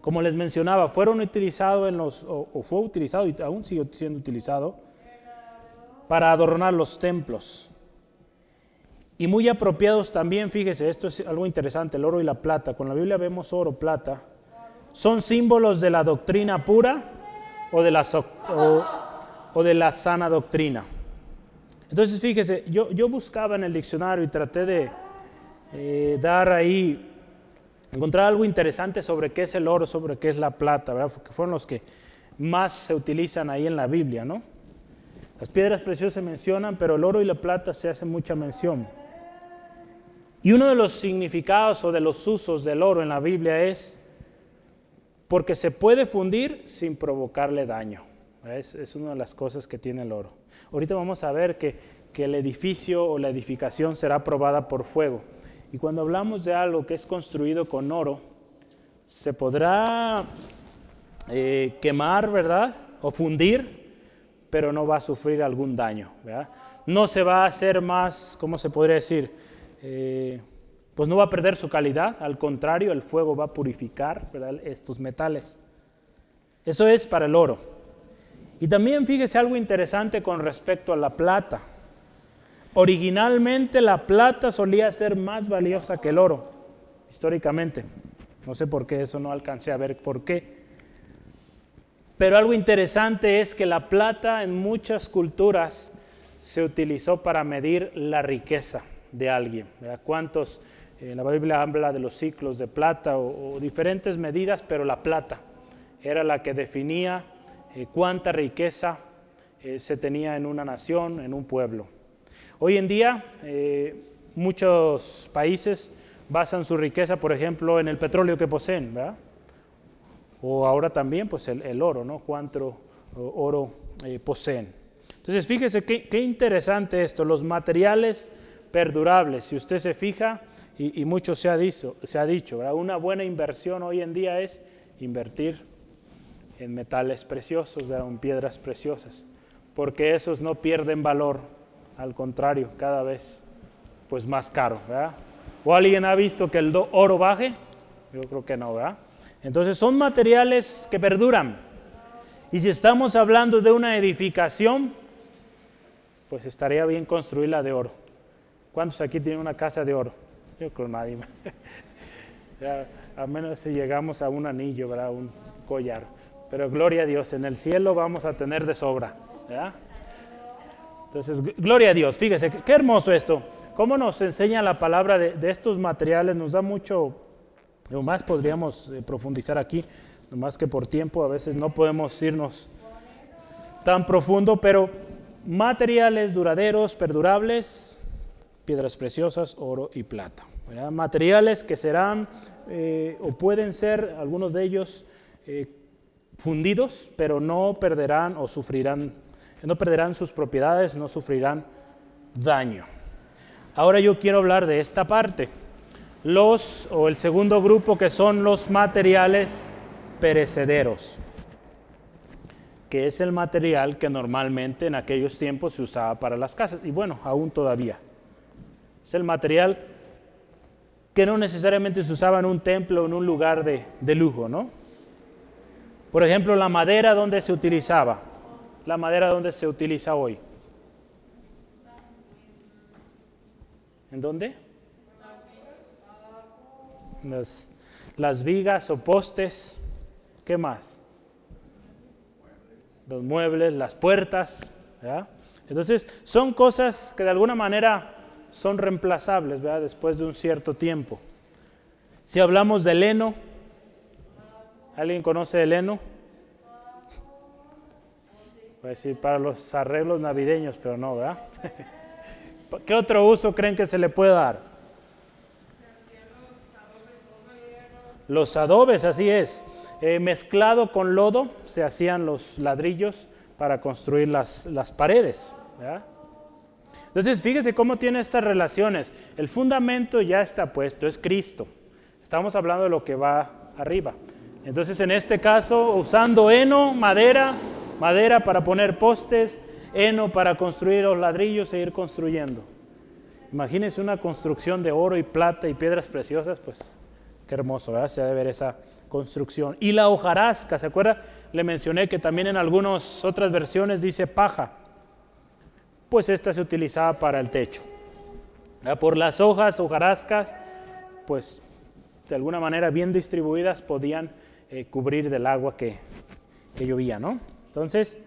como les mencionaba, fueron utilizados en los, o, fue utilizado y aún sigue siendo utilizado para adornar los templos. Y muy apropiados también, fíjese, esto es algo interesante, el oro y la plata. Con la Biblia vemos oro, plata. Son símbolos de la doctrina pura o de la, o, de la sana doctrina. Entonces, fíjese, yo, yo, buscaba en el diccionario y traté de eh, dar ahí encontrar algo interesante sobre qué es el oro, sobre qué es la plata, ¿verdad? que fueron los que más se utilizan ahí en la Biblia, ¿no? Las piedras preciosas se mencionan, pero el oro y la plata se hace mucha mención. Y uno de los significados o de los usos del oro en la Biblia es porque se puede fundir sin provocarle daño. Es, es, una de las cosas que tiene el oro. Ahorita vamos a ver que, que el edificio o la edificación será probada por fuego. Y cuando hablamos de algo que es construido con oro, se podrá eh, quemar, ¿verdad? O fundir, pero no va a sufrir algún daño, ¿verdad? No se va a hacer más, ¿cómo se podría decir? Eh, pues no va a perder su calidad, al contrario, el fuego va a purificar estos metales. Eso es para el oro. Y también fíjese algo interesante con respecto a la plata. Originalmente la plata solía ser más valiosa que el oro, históricamente. No sé por qué, eso no alcancé a ver por qué. Pero algo interesante es que la plata en muchas culturas se utilizó para medir la riqueza de alguien. ¿Cuántos? Eh, la Biblia habla de los ciclos de plata o, diferentes medidas, pero la plata era la que definía eh, cuánta riqueza eh, se tenía en una nación, en un pueblo. Hoy en día eh, muchos países basan su riqueza, por ejemplo, en el petróleo que poseen. O ahora también, pues el, oro, ¿no? Cuánto oro eh, poseen. Entonces, fíjese qué, interesante esto, los materiales perdurables. Si usted se fija, y, mucho se ha dicho, se ha dicho una buena inversión hoy en día es invertir en metales preciosos, en piedras preciosas, porque esos no pierden valor al contrario, cada vez pues más caro, ¿verdad? ¿O alguien ha visto que el oro baje? Yo creo que no, ¿verdad? Entonces son materiales que perduran. Y si estamos hablando de una edificación, pues estaría bien construirla de oro. ¿Cuántos aquí tienen una casa de oro? Yo creo nadie. (laughs) a menos si llegamos a un anillo, ¿verdad? Un collar. Pero gloria a Dios, en el cielo vamos a tener de sobra. ¿verdad? Entonces, gloria a Dios. Fíjese, qué hermoso esto. Cómo nos enseña la palabra de, estos materiales. Nos da mucho, lo más podríamos eh, profundizar aquí, más que por tiempo a veces no podemos irnos tan profundo, pero materiales duraderos, perdurables, piedras preciosas, oro y plata. Materiales que serán eh, o pueden ser, algunos de ellos, eh, fundidos, pero no perderán o sufrirán, no perderán sus propiedades, no sufrirán daño. Ahora yo quiero hablar de esta parte, los o el segundo grupo que son los materiales perecederos, que es el material que normalmente en aquellos tiempos se usaba para las casas y bueno, aún todavía. Es el material que no necesariamente se usaba en un templo o en un lugar de, de lujo, ¿no? Por ejemplo, la madera donde se utilizaba, la madera donde se utiliza hoy. ¿En dónde? Las, vigas o postes. ¿Qué más? Los muebles, las puertas. Entonces, son cosas que de alguna manera son reemplazables ¿verdad? después de un cierto tiempo. Si hablamos del heno, ¿alguien conoce el heno? Voy a decir para los arreglos navideños, pero no, ¿verdad? (laughs) ¿Qué otro uso creen que se le puede dar? Los adobes, así es. Eh, mezclado con lodo se hacían los ladrillos para construir las, las paredes. ¿verdad? Entonces, fíjese cómo tiene estas relaciones. El fundamento ya está puesto, es Cristo. Estamos hablando de lo que va arriba. Entonces, en este caso, usando heno, madera, madera para poner postes, heno para construir los ladrillos e ir construyendo. Imagínense una construcción de oro y plata y piedras preciosas, pues qué hermoso, ¿verdad? Se debe ver esa construcción. Y la hojarasca, ¿se acuerda? Le mencioné que también en algunas otras versiones dice paja pues esta se utilizaba para el techo. Por las hojas hojarascas, pues de alguna manera bien distribuidas podían eh, cubrir del agua que, que llovía, ¿no? Entonces,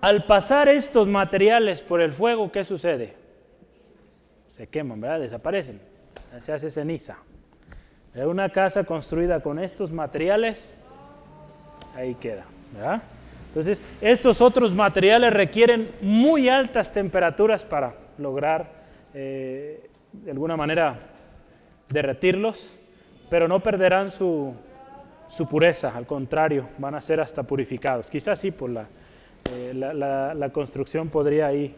al pasar estos materiales por el fuego, ¿qué sucede? Se queman, ¿verdad? Desaparecen. Se hace ceniza. Una casa construida con estos materiales, ahí queda, ¿verdad? Entonces, estos otros materiales requieren muy altas temperaturas para lograr, eh, de alguna manera, derretirlos, pero no perderán su, pureza, al contrario, van a ser hasta purificados. Quizás sí, por la, eh, la, construcción podría ahí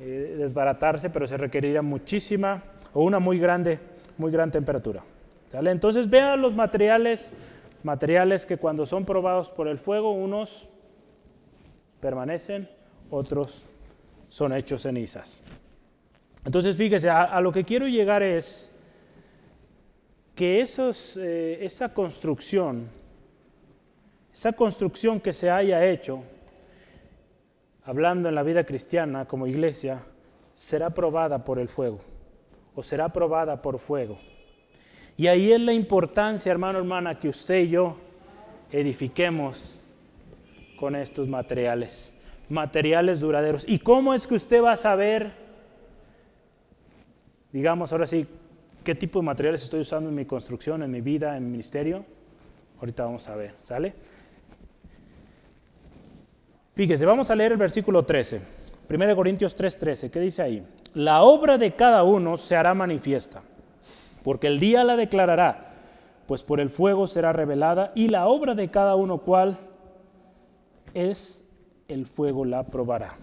eh, desbaratarse, pero se requeriría muchísima o una muy grande, muy gran temperatura. ¿Sale? Entonces vean los materiales, materiales que cuando son probados por el fuego, unos permanecen, otros son hechos cenizas. Entonces, fíjese, a, lo que quiero llegar es que eh, esa construcción, esa construcción que se haya hecho, hablando en la vida cristiana como iglesia, será probada por el fuego o será probada por fuego. Y ahí es la importancia, hermano, hermana, que usted y yo edifiquemos con estos materiales, materiales duraderos. ¿Y cómo es que usted va a saber, digamos ahora sí, qué tipo de materiales estoy usando en mi construcción, en mi vida, en mi ministerio? Ahorita vamos a ver, ¿sale? Fíjese, vamos a leer el versículo 13, 1 Corintios 3:13, ¿qué dice ahí? La obra de cada uno se hará manifiesta, porque el día la declarará, pues por el fuego será revelada, y la obra de cada uno cual es el fuego la probará.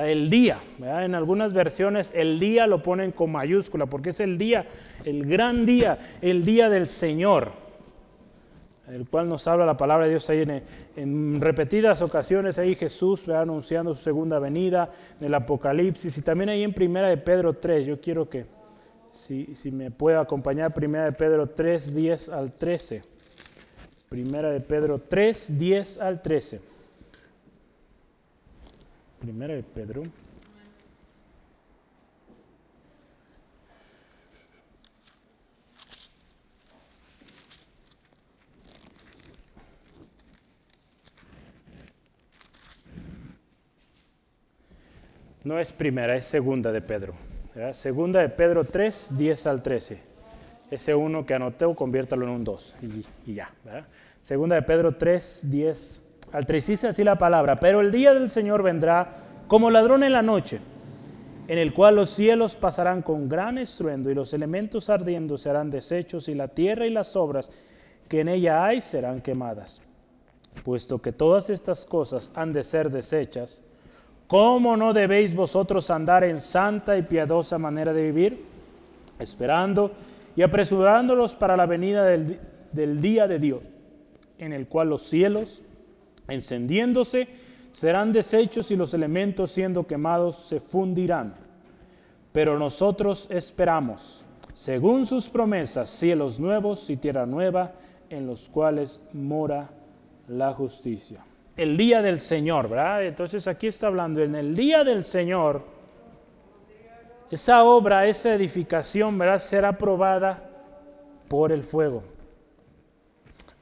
El día, en algunas versiones el día lo ponen con mayúscula porque es el día, el gran día, el día del Señor, el cual nos habla la palabra de Dios ahí en, repetidas ocasiones, ahí Jesús anunciando su segunda venida, en el Apocalipsis y también ahí en Primera de Pedro 3, yo quiero que si, si me puede acompañar Primera de Pedro 3, 10 al 13. Primera de Pedro 3, 10 al 13. Primera de Pedro. No es primera, es segunda de Pedro. Segunda de Pedro 3, 10 al 13. Ese uno que anoté, conviértalo en un 2 y, ya. Segunda de Pedro 3, 10 al 3 dice así la palabra, pero el día del Señor vendrá como ladrón en la noche, en el cual los cielos pasarán con gran estruendo y los elementos ardiendo serán deshechos y la tierra y las obras que en ella hay serán quemadas. Puesto que todas estas cosas han de ser deshechas, ¿cómo no debéis vosotros andar en santa y piadosa manera de vivir? Esperando y apresurándolos para la venida del, del día de Dios, en el cual los cielos, encendiéndose, serán deshechos y los elementos siendo quemados se fundirán. Pero nosotros esperamos, según sus promesas, cielos nuevos y tierra nueva, en los cuales mora la justicia. El día del Señor, ¿verdad? Entonces aquí está hablando, en el día del Señor, esa obra, esa edificación, ¿verdad? Será probada por el fuego.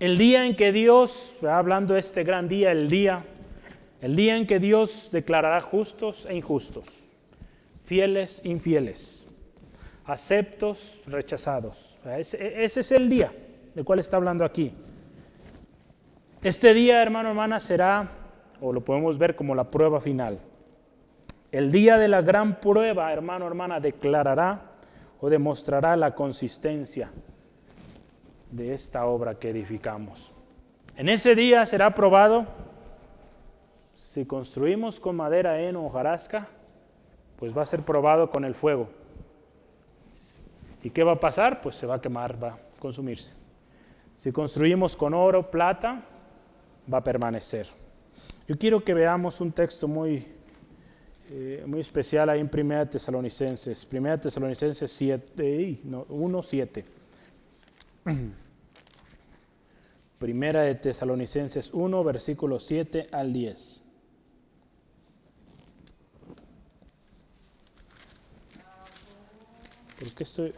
El día en que Dios, hablando de este gran día, el día, el día en que Dios declarará justos e injustos, fieles, infieles, aceptos, rechazados. Ese, es el día del cual está hablando aquí. Este día, hermano, hermana, será, o lo podemos ver como la prueba final. El día de la gran prueba, hermano, hermana, declarará o demostrará la consistencia de esta obra que edificamos. En ese día será probado si construimos con madera, en hojarasca, pues va a ser probado con el fuego. ¿Y qué va a pasar? Pues se va a quemar, va a consumirse. Si construimos con oro, plata, va a permanecer. Yo quiero que veamos un texto muy, eh, muy especial ahí en 1 Tesalonicenses, 1 Tesalonicenses 7, no, 1, 7. (clears throat) Primera de Tesalonicenses 1, versículos 7 al 10. ¿Por qué estoy...?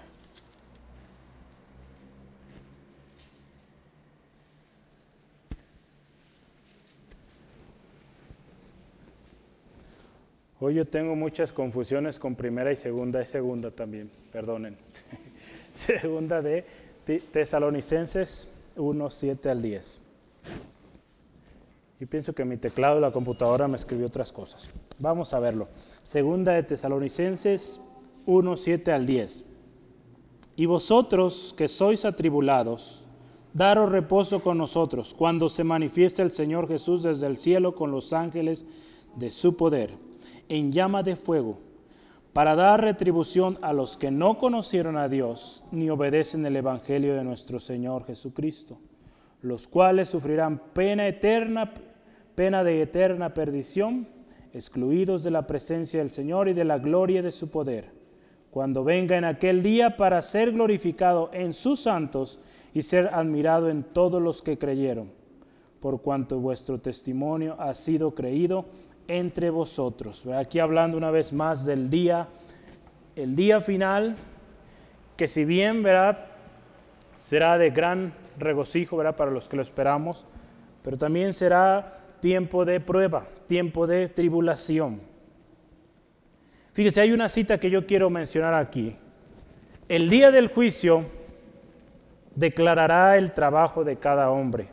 Hoy yo tengo muchas confusiones con primera y segunda y segunda también, perdonen. (laughs) segunda de Tesalonicenses 1, 7 al 10. Y pienso que mi teclado de la computadora me escribió otras cosas. Vamos a verlo. Segunda de Tesalonicenses 1, 7 al 10. Y vosotros que sois atribulados, daros reposo con nosotros cuando se manifieste el Señor Jesús desde el cielo con los ángeles de su poder en llama de fuego, para dar retribución a los que no conocieron a Dios ni obedecen el Evangelio de nuestro Señor Jesucristo, los cuales sufrirán pena eterna, pena de eterna perdición, excluidos de la presencia del Señor y de la gloria de su poder, cuando venga en aquel día para ser glorificado en sus santos y ser admirado en todos los que creyeron, por cuanto vuestro testimonio ha sido creído entre vosotros. Aquí hablando una vez más del día, el día final, que si bien será de gran regocijo ¿verdad? para los que lo esperamos, pero también será tiempo de prueba, tiempo de tribulación. Fíjese, hay una cita que yo quiero mencionar aquí. El día del juicio declarará el trabajo de cada hombre.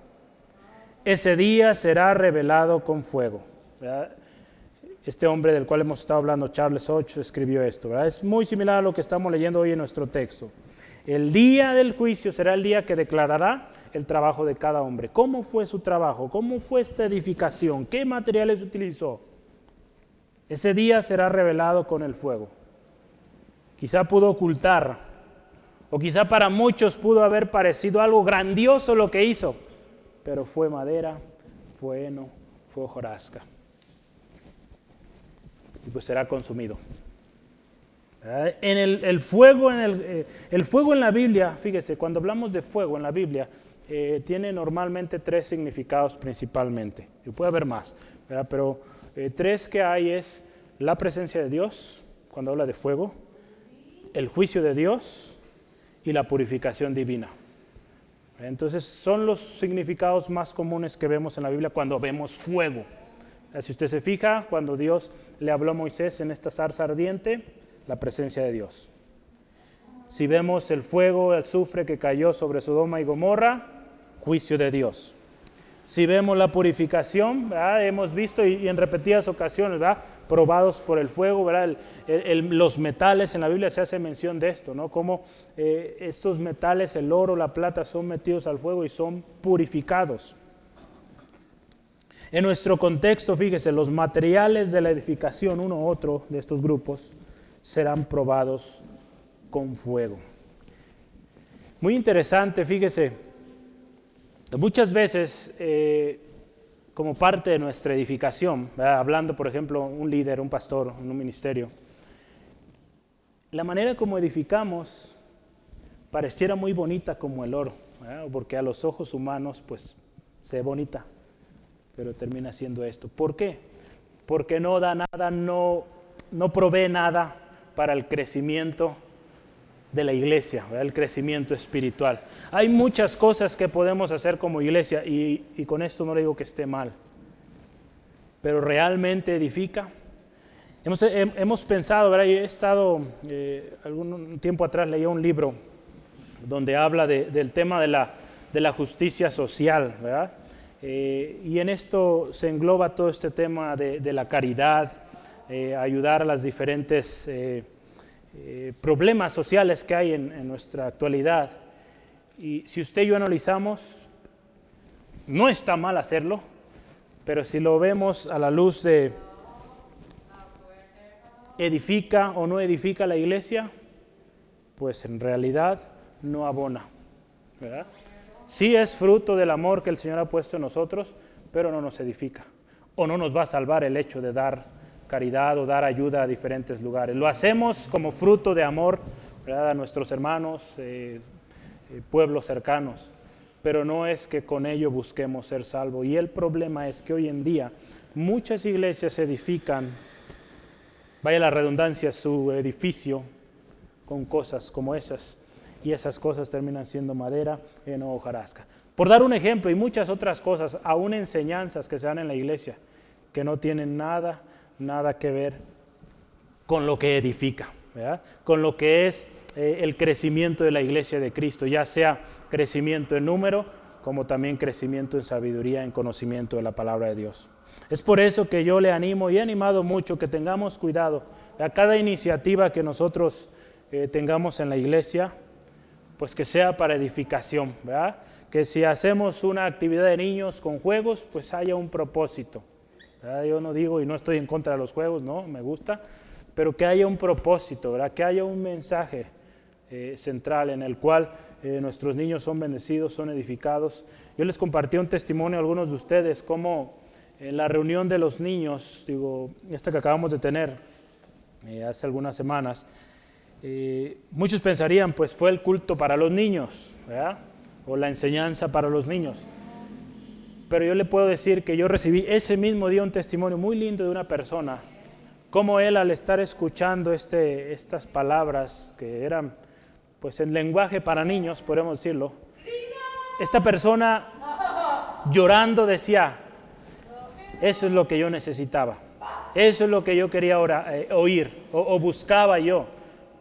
Ese día será revelado con fuego. Este hombre del cual hemos estado hablando, Charles Ocho, escribió esto. Es muy similar a lo que estamos leyendo hoy en nuestro texto. El día del juicio será el día que declarará el trabajo de cada hombre. ¿Cómo fue su trabajo? ¿Cómo fue esta edificación? ¿Qué materiales utilizó? Ese día será revelado con el fuego. Quizá pudo ocultar, o quizá para muchos pudo haber parecido algo grandioso lo que hizo, pero fue madera, fue heno, fue hojarasca y pues será consumido. En el, fuego, en el, eh, el, fuego en la Biblia, fíjese, cuando hablamos de fuego en la Biblia, eh, tiene normalmente tres significados principalmente. Y puede haber más, pero eh, tres que hay es la presencia de Dios, cuando habla de fuego, el juicio de Dios y la purificación divina. Entonces son los significados más comunes que vemos en la Biblia cuando vemos fuego. Si usted se fija, cuando Dios le habló a Moisés en esta zarza ardiente, la presencia de Dios. Si vemos el fuego, el azufre que cayó sobre Sodoma y Gomorra, juicio de Dios. Si vemos la purificación, hemos visto y, en repetidas ocasiones, ¿verdad? probados por el fuego, los metales, en la Biblia se hace mención de esto, ¿no? Como eh, estos metales, el oro, la plata, son metidos al fuego y son purificados. En nuestro contexto, fíjese, los materiales de la edificación, uno u otro de estos grupos, serán probados con fuego. Muy interesante, fíjese, Muchas veces, eh, como parte de nuestra edificación, hablando por ejemplo un líder, un pastor, un ministerio, la manera como edificamos pareciera muy bonita como el oro, porque a los ojos humanos pues se ve bonita, pero termina siendo esto. ¿Por qué? Porque no da nada, no, no provee nada para el crecimiento de la iglesia, el crecimiento espiritual. Hay muchas cosas que podemos hacer como iglesia y, con esto no le digo que esté mal, pero realmente edifica. Hemos, pensado, ¿verdad? he estado, eh, algún tiempo atrás leí un libro donde habla del tema de la, de la, justicia social, ¿verdad? Eh, y en esto se engloba todo este tema de, la caridad, eh, ayudar a las diferentes eh, problemas sociales que hay en, nuestra actualidad. Y si usted y yo analizamos, no está mal hacerlo, pero si lo vemos a la luz de edifica o no edifica la iglesia, pues en realidad no abona. ¿verdad? Sí es fruto del amor que el Señor ha puesto en nosotros, pero no nos edifica. O no nos va a salvar el hecho de dar caridad o dar ayuda a diferentes lugares. Lo hacemos como fruto de amor a nuestros hermanos, eh, eh, pueblos cercanos, pero no es que con ello busquemos ser salvos. Y el problema es que hoy en día muchas iglesias edifican, vaya la redundancia, su edificio con cosas como esas, y esas cosas terminan siendo madera en hojarasca. Por dar un ejemplo y muchas otras cosas, aún enseñanzas que se dan en la iglesia, que no tienen nada nada que ver con lo que edifica, con lo que es eh, el crecimiento de la iglesia de Cristo, ya sea crecimiento en número como también crecimiento en sabiduría, en conocimiento de la palabra de Dios. Es por eso que yo le animo y he animado mucho que tengamos cuidado a cada iniciativa que nosotros eh, tengamos en la iglesia, pues que sea para edificación, que si hacemos una actividad de niños con juegos, pues haya un propósito. Yo no digo y no estoy en contra de los juegos, no, me gusta, pero que haya un propósito, ¿verdad? que haya un mensaje eh, central en el cual eh, nuestros niños son bendecidos, son edificados. Yo les compartí un testimonio a algunos de ustedes, como en la reunión de los niños, digo, esta que acabamos de tener eh, hace algunas semanas, muchos pensarían, pues fue el culto para los niños, o la enseñanza para los niños. Pero yo le puedo decir que yo recibí ese mismo día un testimonio muy lindo de una persona, como él al estar escuchando este, estas palabras que eran pues en lenguaje para niños, podemos decirlo, esta persona llorando decía, eso es lo que yo necesitaba, eso es lo que yo quería eh, oír o buscaba yo,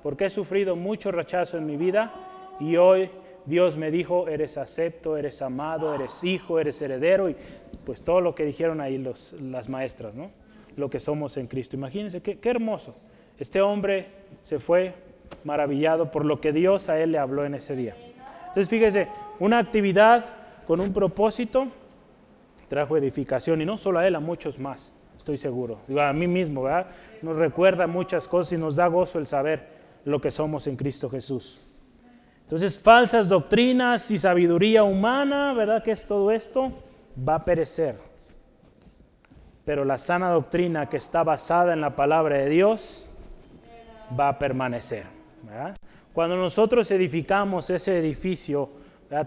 porque he sufrido mucho rechazo en mi vida y hoy Dios me dijo, eres acepto, eres amado, eres hijo, eres heredero, y pues todo lo que dijeron ahí los, las maestras, ¿no? Lo que somos en Cristo. Imagínense, qué, qué hermoso. Este hombre se fue maravillado por lo que Dios a él le habló en ese día. Entonces, fíjese, una actividad con un propósito trajo edificación, y no solo a él, a muchos más, estoy seguro. Digo, a mí mismo, ¿verdad? Nos recuerda muchas cosas y nos da gozo el saber lo que somos en Cristo Jesús. Entonces, falsas doctrinas y sabiduría humana, ¿verdad que es todo esto? Va a perecer. Pero la sana doctrina que está basada en la palabra de Dios va a permanecer. Cuando nosotros edificamos ese edificio,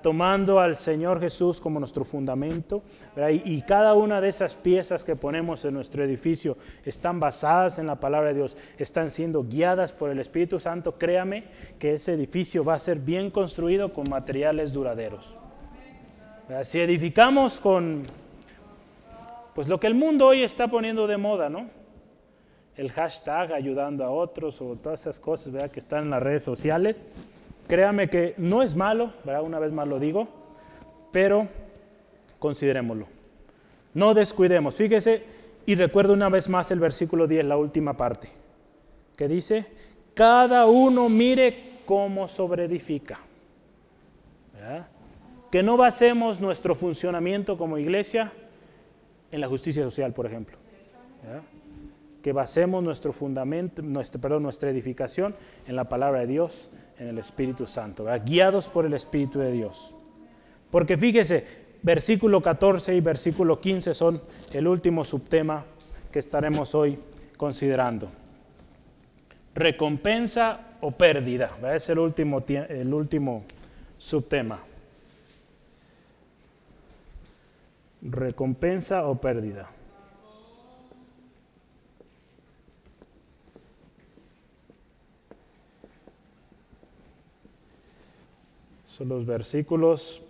tomando al Señor Jesús como nuestro fundamento. Y, cada una de esas piezas que ponemos en nuestro edificio están basadas en la palabra de Dios, están siendo guiadas por el Espíritu Santo. Créame que ese edificio va a ser bien construido con materiales duraderos. Si edificamos con pues lo que el mundo hoy está poniendo de moda, ¿no? El hashtag ayudando a otros o todas esas cosas ¿verdad? que están en las redes sociales Créame que no es malo, ¿verdad? una vez más lo digo, pero considerémoslo. No descuidemos. Fíjese y recuerdo una vez más el versículo 10, la última parte, que dice, cada uno mire cómo sobreedifica. Que no basemos nuestro funcionamiento como iglesia en la justicia social, por ejemplo. Que basemos nuestro fundamento, nuestro, perdón, nuestra edificación en la palabra de Dios, en el Espíritu Santo, guiados por el Espíritu de Dios. Porque fíjese, versículo 14 y versículo 15 son el último subtema que estaremos hoy considerando. Recompensa o pérdida. Es el último, el último subtema. Recompensa o pérdida. Los versículos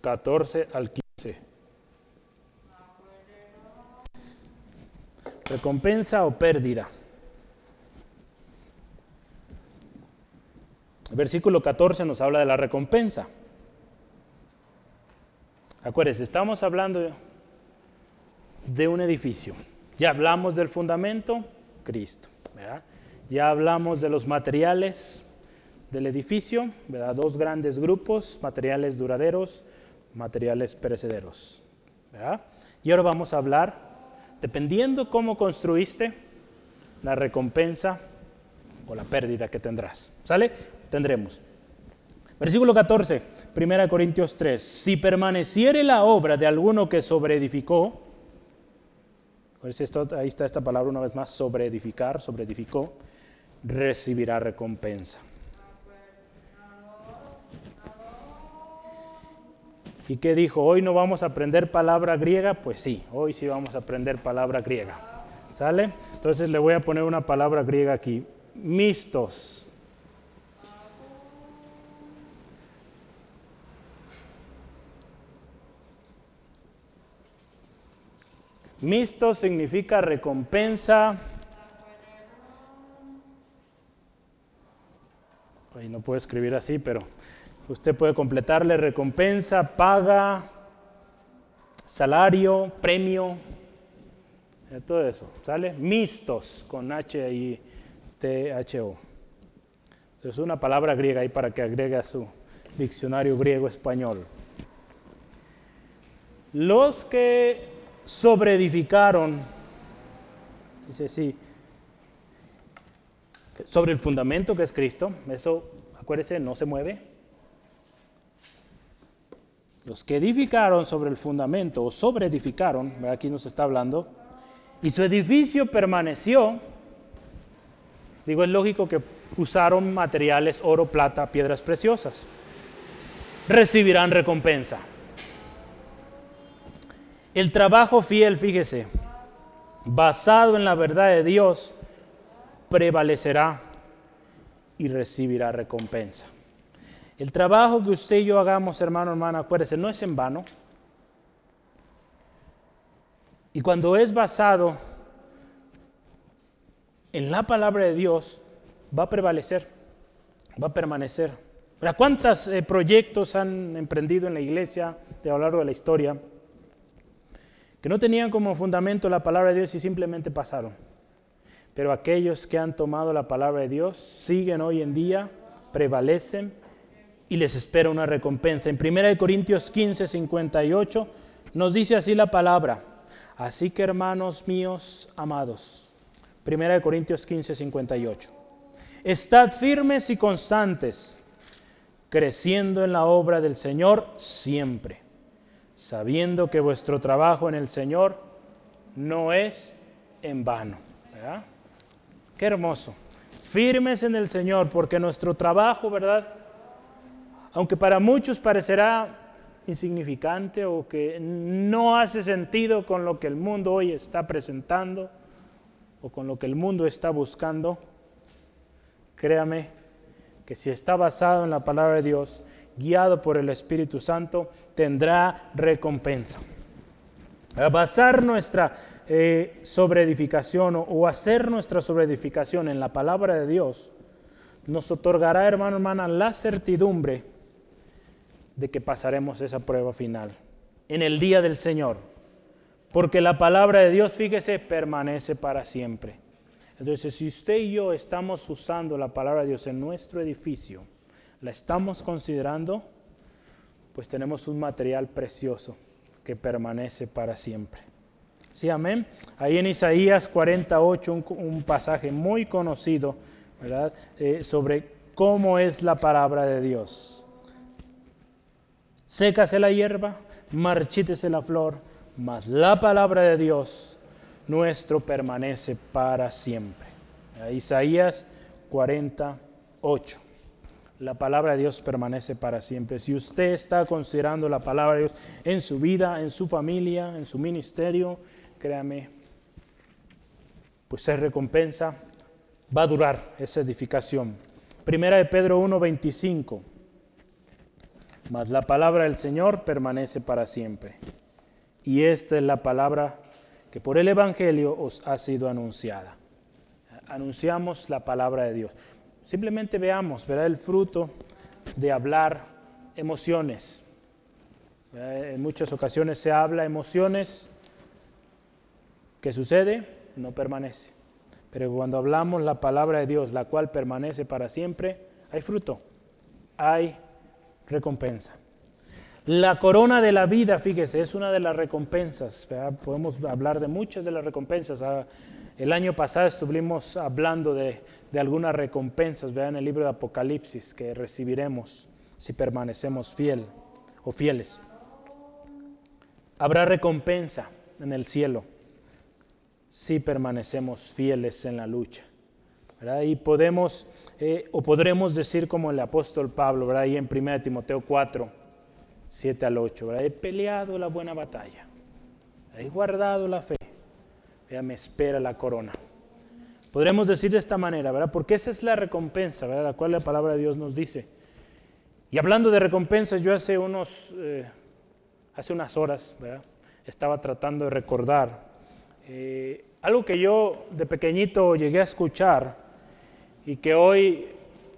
14 al 15. Recompensa o pérdida. Versículo 14 nos habla de la recompensa. Acuérdense, estamos hablando de un edificio. Ya hablamos del fundamento, Cristo. Ya hablamos de los materiales del edificio, ¿verdad? dos grandes grupos, materiales duraderos, materiales perecederos. Y ahora vamos a hablar, dependiendo cómo construiste, la recompensa o la pérdida que tendrás. ¿Sale? Tendremos. Versículo 14, 1 Corintios 3. Si permaneciere la obra de alguno que sobreedificó, ahí está esta palabra una vez más, sobreedificar, sobreedificó, recibirá recompensa. ¿Y qué dijo? ¿Hoy no vamos a aprender palabra griega? Pues sí, hoy sí vamos a aprender palabra griega. ¿Sale? Entonces le voy a poner una palabra griega aquí. Mistos. Misto significa recompensa. Ahí no puedo escribir así, pero Usted puede completarle recompensa, paga, salario, premio, eh, todo eso, ¿sale? Mistos con H y T H O. Es una palabra griega ahí para que agregue a su diccionario griego-español. Los que sobreedificaron, dice sí, sobre el fundamento que es Cristo, eso, acuérdese, no se mueve, los que edificaron sobre el fundamento o sobre edificaron, aquí nos está hablando, y su edificio permaneció, digo, es lógico que usaron materiales, oro, plata, piedras preciosas, recibirán recompensa. El trabajo fiel, fíjese, basado en la verdad de Dios, prevalecerá y recibirá recompensa. El trabajo que usted y yo hagamos, hermano, hermana, acuérdese, no es en vano. Y cuando es basado en la palabra de Dios, va a prevalecer, va a permanecer. ¿Cuántos eh, proyectos han emprendido en la iglesia a lo largo de la historia que no tenían como fundamento la palabra de Dios y simplemente pasaron? Pero aquellos que han tomado la palabra de Dios siguen hoy en día, prevalecen y les espera una recompensa. En 1 Corintios 15, 58 nos dice así la palabra. Así que hermanos míos amados, 1 Corintios 15, 58. Estad firmes y constantes, creciendo en la obra del Señor siempre, sabiendo que vuestro trabajo en el Señor no es en vano. Qué hermoso. Firmes en el Señor, porque nuestro trabajo, ¿verdad? Aunque para muchos parecerá insignificante o que no hace sentido con lo que el mundo hoy está presentando o con lo que el mundo está buscando, créame que si está basado en la palabra de Dios, guiado por el Espíritu Santo, tendrá recompensa. basar nuestra eh, sobreedificación o hacer nuestra sobreedificación en la palabra de Dios nos otorgará, hermano, hermana, la certidumbre de que pasaremos esa prueba final en el día del Señor. Porque la palabra de Dios, fíjese, permanece para siempre. Entonces, si usted y yo estamos usando la palabra de Dios en nuestro edificio, la estamos considerando, pues tenemos un material precioso que permanece para siempre. Sí, amén. Ahí en Isaías 48, un, pasaje muy conocido, ¿verdad? Eh, sobre cómo es la palabra de Dios. Sécase la hierba, marchítese la flor, mas la palabra de Dios nuestro permanece para siempre. Isaías 48. La palabra de Dios permanece para siempre. Si usted está considerando la palabra de Dios en su vida, en su familia, en su ministerio, créame, pues es recompensa, va a durar esa edificación. Primera de Pedro 1:25. Mas la palabra del Señor permanece para siempre. Y esta es la palabra que por el Evangelio os ha sido anunciada. Anunciamos la palabra de Dios. Simplemente veamos, verá el fruto de hablar emociones. En muchas ocasiones se habla emociones ¿Qué sucede? No permanece. Pero cuando hablamos la palabra de Dios, la cual permanece para siempre, hay fruto, hay recompensa. La corona de la vida, fíjese, es una de las recompensas. Podemos hablar de muchas de las recompensas. El año pasado estuvimos hablando de, algunas recompensas, vean el libro de Apocalipsis que recibiremos si permanecemos fiel o fieles. Habrá recompensa en el cielo si permanecemos fieles en la lucha. Y podemos, eh, o podremos decir como el apóstol Pablo, ¿verdad? ahí en 1 Timoteo 4, 7 al 8, he peleado la buena batalla, he guardado la fe, ya me espera la corona. Podremos decir de esta manera, ¿verdad? Porque esa es la recompensa, ¿verdad? La cual la palabra de Dios nos dice. Y hablando de recompensas, yo hace unos, eh, hace unas horas, ¿verdad? Estaba tratando de recordar eh, algo que yo de pequeñito llegué a escuchar y que hoy,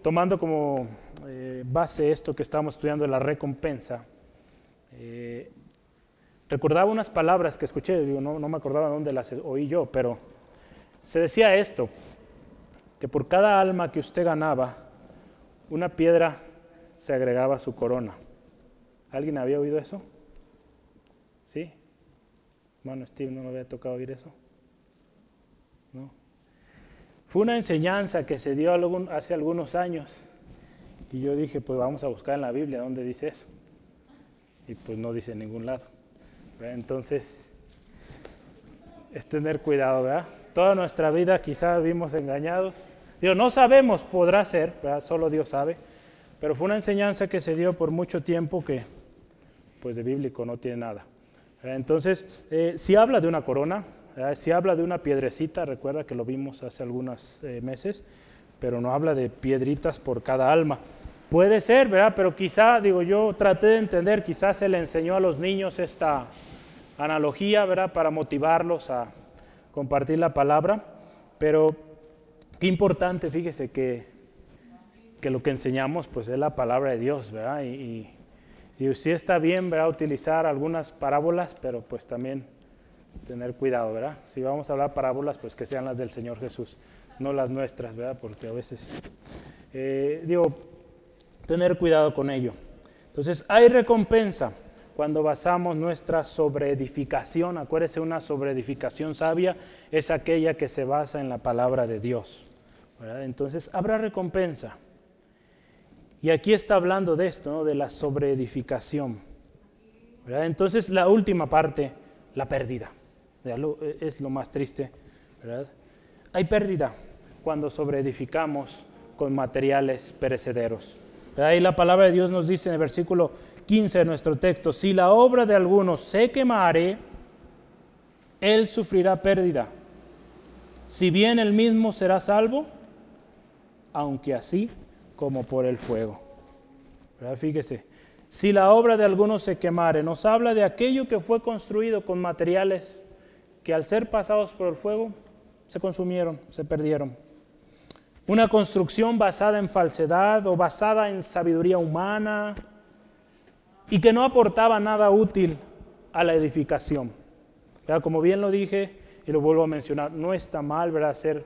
tomando como eh, base esto que estamos estudiando, la recompensa, eh, recordaba unas palabras que escuché, digo, no, no me acordaba dónde las oí yo, pero se decía esto, que por cada alma que usted ganaba, una piedra se agregaba a su corona. ¿Alguien había oído eso? ¿Sí? Hermano Steve, ¿no me había tocado oír eso? Fue una enseñanza que se dio hace algunos años. Y yo dije, pues vamos a buscar en la Biblia dónde dice eso. Y pues no dice en ningún lado. Entonces, es tener cuidado, ¿verdad? Toda nuestra vida quizás vimos engañados. Digo, no sabemos, podrá ser, ¿verdad? Solo Dios sabe. Pero fue una enseñanza que se dio por mucho tiempo que, pues de bíblico no tiene nada. Entonces, eh, si habla de una corona, si habla de una piedrecita, recuerda que lo vimos hace algunos eh, meses, pero no habla de piedritas por cada alma. Puede ser, ¿verdad? Pero quizá, digo, yo traté de entender, quizás se le enseñó a los niños esta analogía, ¿verdad? Para motivarlos a compartir la palabra. Pero qué importante, fíjese, que, que lo que enseñamos, pues es la palabra de Dios, ¿verdad? y y sí está bien, ¿verdad? Utilizar algunas parábolas, pero pues también tener cuidado, ¿verdad? Si vamos a hablar parábolas, pues que sean las del Señor Jesús, no las nuestras, ¿verdad? Porque a veces, eh, digo, tener cuidado con ello. Entonces, hay recompensa cuando basamos nuestra sobreedificación. Acuérdese, una sobreedificación sabia es aquella que se basa en la palabra de Dios. ¿verdad? Entonces, habrá recompensa. Y aquí está hablando de esto, de la sobreedificación. Entonces la última parte, la pérdida. Es lo más triste. Hay pérdida cuando sobreedificamos con materiales perecederos. Ahí la palabra de Dios nos dice en el versículo 15 de nuestro texto, si la obra de alguno se quemare, él sufrirá pérdida. Si bien él mismo será salvo, aunque así como por el fuego. Fíjese, si la obra de alguno se quemare, nos habla de aquello que fue construido con materiales que al ser pasados por el fuego se consumieron, se perdieron. Una construcción basada en falsedad o basada en sabiduría humana y que no aportaba nada útil a la edificación. Como bien lo dije y lo vuelvo a mencionar, no está mal ¿verdad? hacer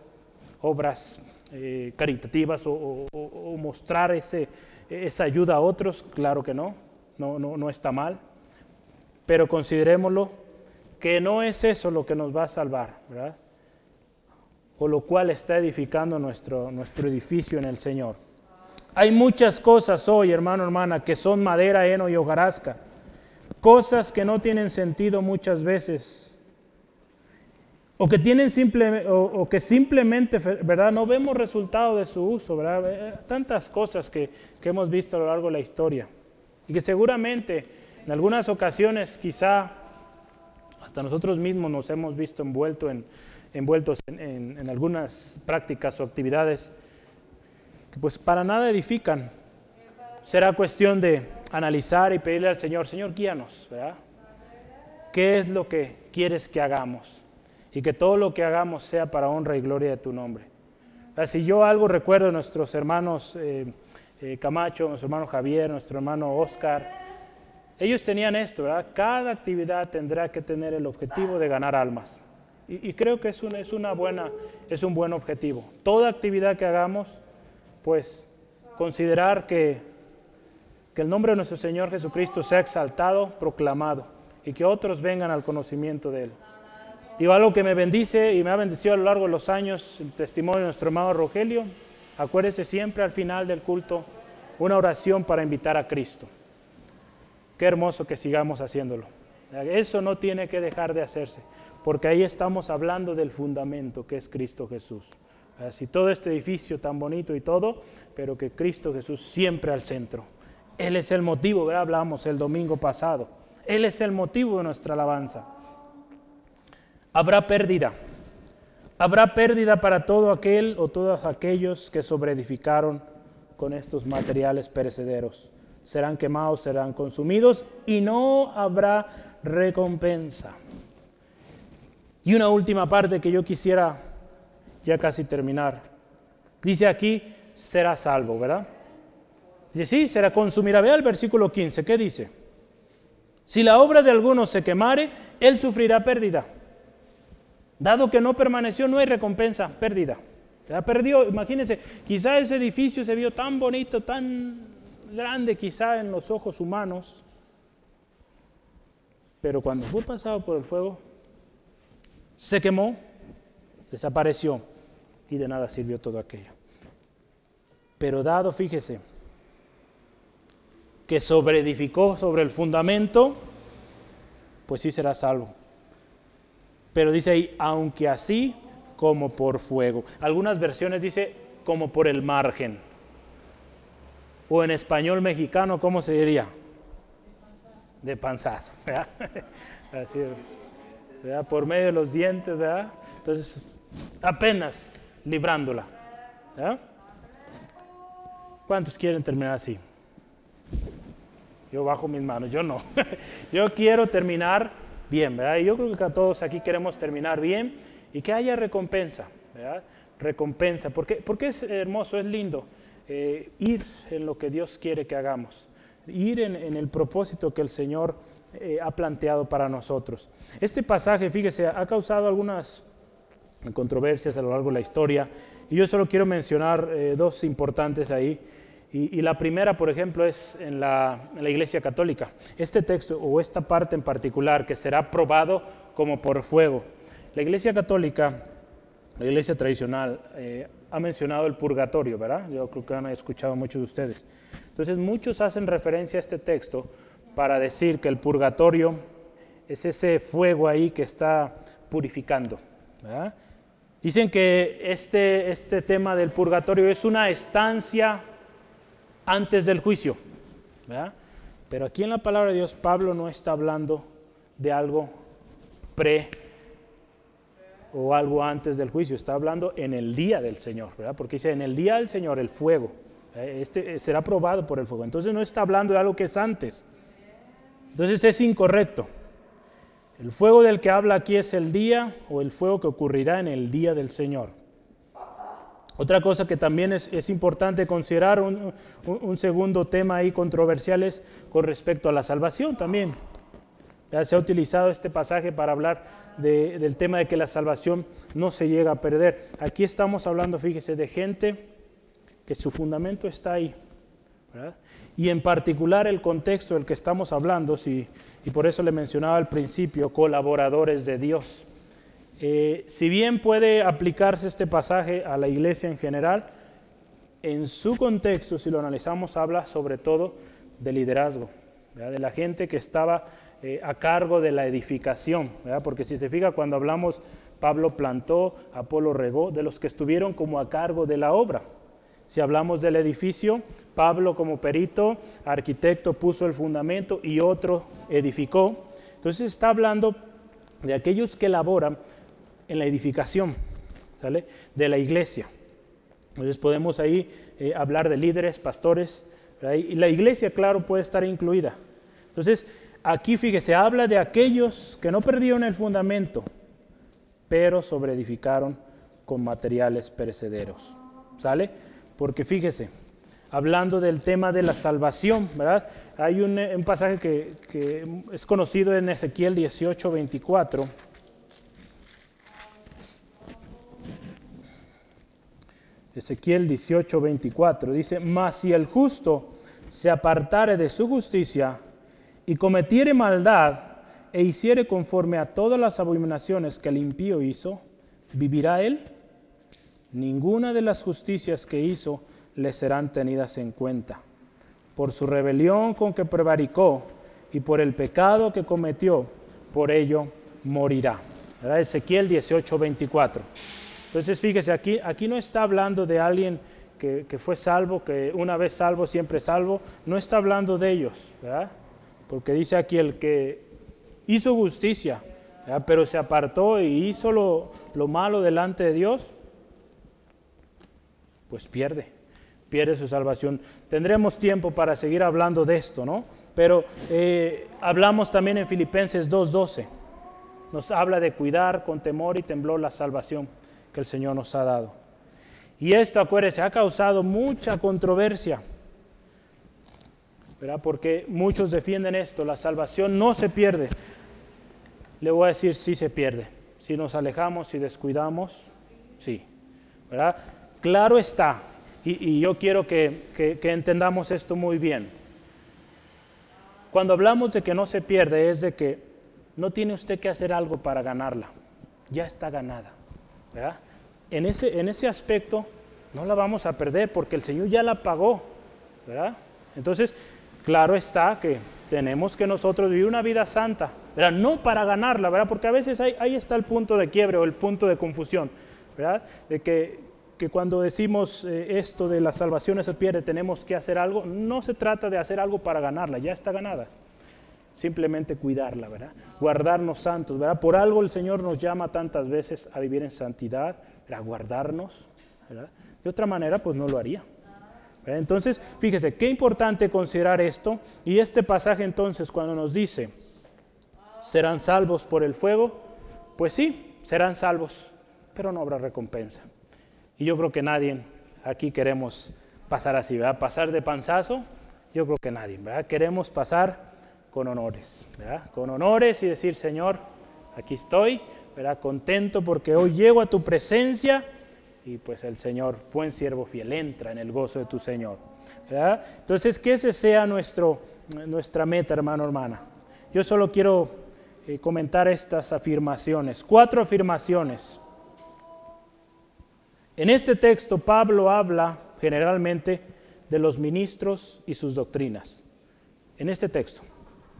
obras eh, caritativas o, mostrar ese, esa ayuda a otros, claro que no, no, no, no está mal, pero considerémoslo que no es eso lo que nos va a salvar, ¿verdad? O lo cual está edificando nuestro, nuestro edificio en el Señor. Hay muchas cosas hoy, hermano, hermana, que son madera, heno y hojarasca. Cosas que no tienen sentido muchas veces. O que, tienen simple, o, que simplemente, ¿verdad? No vemos resultado de su uso, ¿verdad? Eh, tantas cosas que, que hemos visto a lo largo de la historia. Y que seguramente en algunas ocasiones quizá hasta nosotros mismos nos hemos visto envuelto en, envueltos en, algunas prácticas o actividades que pues para nada edifican. Será cuestión de analizar y pedirle al Señor, Señor, guíanos, ¿verdad? ¿Qué es lo que quieres que hagamos? Y que todo lo que hagamos sea para honra y gloria de tu nombre. Si yo algo recuerdo de nuestros hermanos eh, eh, Camacho, nuestro hermano Javier, nuestro hermano Oscar, ellos tenían esto, ¿verdad? Cada actividad tendrá que tener el objetivo de ganar almas. Y, creo que es, es, una buena, es un buen objetivo. Toda actividad que hagamos pues considerar que, que el nombre de nuestro Señor Jesucristo sea exaltado, proclamado, y que otros vengan al conocimiento de Él. Digo algo que me bendice y me ha bendecido a lo largo de los años, el testimonio de nuestro hermano Rogelio. Acuérdese siempre al final del culto una oración para invitar a Cristo. Qué hermoso que sigamos haciéndolo. Eso no tiene que dejar de hacerse, porque ahí estamos hablando del fundamento que es Cristo Jesús. Así todo este edificio tan bonito y todo, pero que Cristo Jesús siempre al centro. Él es el motivo, ¿verdad? hablamos el domingo pasado. Él es el motivo de nuestra alabanza. Habrá pérdida. Habrá pérdida para todo aquel o todos aquellos que sobreedificaron con estos materiales perecederos. Serán quemados, serán consumidos y no habrá recompensa. Y una última parte que yo quisiera ya casi terminar. Dice aquí, será salvo, ¿verdad? Dice, sí, será consumirá. Vea el versículo 15, ¿qué dice? Si la obra de alguno se quemare, él sufrirá pérdida. Dado que no permaneció, no hay recompensa, pérdida. Ya perdió, imagínense, quizá ese edificio se vio tan bonito, tan grande quizá en los ojos humanos, pero cuando fue pasado por el fuego, se quemó, desapareció y de nada sirvió todo aquello. Pero dado, fíjese, que sobreedificó sobre el fundamento, pues sí será salvo. Pero dice ahí, aunque así como por fuego. Algunas versiones dice como por el margen. O en español mexicano, ¿cómo se diría? De panzazo. (laughs) ¿verdad? Por medio de los dientes, ¿verdad? Entonces, apenas librándola. ¿Cuántos quieren terminar así? Yo bajo mis manos, yo no. (laughs) yo quiero terminar bien, ¿verdad? Y yo creo que todos aquí queremos terminar bien y que haya recompensa, ¿verdad? Recompensa, porque, porque es hermoso, es lindo eh, ir en lo que Dios quiere que hagamos, ir en, el propósito que el Señor eh, ha planteado para nosotros. Este pasaje, fíjese, ha causado algunas controversias a lo largo de la historia. Y yo solo quiero mencionar eh, dos importantes ahí. Y, la primera, por ejemplo, es en la, Iglesia Católica. Este texto o esta parte en particular que será probado como por fuego. La Iglesia Católica, la Iglesia tradicional, ha mencionado el purgatorio, ¿verdad? Yo creo que han escuchado muchos de ustedes. Entonces, muchos hacen referencia a este texto para decir que el purgatorio es ese fuego ahí que está purificando. ¿verdad? Dicen que este, este tema del purgatorio es una estancia antes del juicio. Pero aquí en la palabra de Dios Pablo no está hablando de algo pre o algo antes del juicio, está hablando en el día del Señor, ¿verdad? porque dice en el día del Señor el fuego, este eh, será probado por el fuego. Entonces no está hablando de algo que es antes. Entonces es incorrecto. El fuego del que habla aquí es el día o el fuego que ocurrirá en el día del Señor. Otra cosa que también es, importante considerar, un, segundo tema ahí controversial es con respecto a la salvación también. Se ha utilizado este pasaje para hablar del tema de que la salvación no se llega a perder. Aquí estamos hablando, fíjese, de gente que su fundamento está ahí. Y en particular el contexto del que estamos hablando, si, y por eso le mencionaba al principio, colaboradores de Dios. Eh, si bien puede aplicarse este pasaje a la iglesia en general, en su contexto, si lo analizamos, habla sobre todo de liderazgo, de la gente que estaba eh, a cargo de la edificación, porque si se fija cuando hablamos, Pablo plantó, Apolo regó, de los que estuvieron como a cargo de la obra. Si hablamos del edificio, Pablo como perito, arquitecto puso el fundamento y otro edificó. Entonces está hablando de aquellos que laboran en la edificación, ¿sale? De la iglesia. Entonces podemos ahí eh, hablar de líderes, pastores, y la iglesia, claro, puede estar incluida. Entonces, aquí fíjese, habla de aquellos que no perdieron el fundamento, pero sobreedificaron con materiales perecederos. ¿Sale? Porque fíjese, hablando del tema de la salvación, ¿verdad? Hay un, pasaje que, que, es conocido en Ezequiel 18, 24. Ezequiel 18, 24 dice, mas si el justo se apartare de su justicia y cometiere maldad e hiciere conforme a todas las abominaciones que el impío hizo, ¿vivirá él? Ninguna de las justicias que hizo le serán tenidas en cuenta. Por su rebelión con que prevaricó y por el pecado que cometió, por ello morirá. Ezequiel 18, 24. Entonces fíjese, aquí, aquí no está hablando de alguien que, fue salvo, que una vez salvo, siempre salvo. No está hablando de ellos, ¿verdad? Porque dice aquí el que hizo justicia, pero se apartó y hizo lo, lo malo delante de Dios, pues pierde, pierde su salvación. Tendremos tiempo para seguir hablando de esto, ¿no? Pero eh, hablamos también en Filipenses 2.12. Nos habla de cuidar con temor y temblor la salvación que el Señor nos ha dado. Y esto, acuérdense, ha causado mucha controversia. ¿Verdad? Porque muchos defienden esto, la salvación no se pierde. Le voy a decir, sí se pierde. Si nos alejamos, si descuidamos, sí. ¿verdad? Claro está, y, yo quiero que, entendamos esto muy bien. Cuando hablamos de que no se pierde, es de que no tiene usted que hacer algo para ganarla, ya está ganada. En ese, en ese aspecto no la vamos a perder porque el Señor ya la pagó. Entonces, claro está que tenemos que nosotros vivir una vida santa, no para ganarla, ¿verdad? porque a veces ahí, está el punto de quiebre o el punto de confusión, ¿verdad? de que, que cuando decimos eh, esto de la salvación se pierde, tenemos que hacer algo, no se trata de hacer algo para ganarla, ya está ganada simplemente cuidarla, ¿verdad? Guardarnos santos, ¿verdad? Por algo el Señor nos llama tantas veces a vivir en santidad, a guardarnos, ¿verdad? De otra manera, pues no lo haría. Entonces, fíjese, qué importante considerar esto. Y este pasaje entonces, cuando nos dice, serán salvos por el fuego, pues sí, serán salvos, pero no habrá recompensa. Y yo creo que nadie aquí queremos pasar así, ¿verdad? Pasar de panzazo, yo creo que nadie, ¿verdad? Queremos pasar con honores, ¿verdad? Con honores y decir, Señor, aquí estoy, ¿verdad? Contento porque hoy llego a tu presencia y pues el Señor, buen siervo fiel, entra en el gozo de tu Señor. Entonces, que ese sea nuestro, nuestra meta, hermano, hermana. Yo solo quiero eh, comentar estas afirmaciones, cuatro afirmaciones. En este texto Pablo habla generalmente de los ministros y sus doctrinas. En este texto.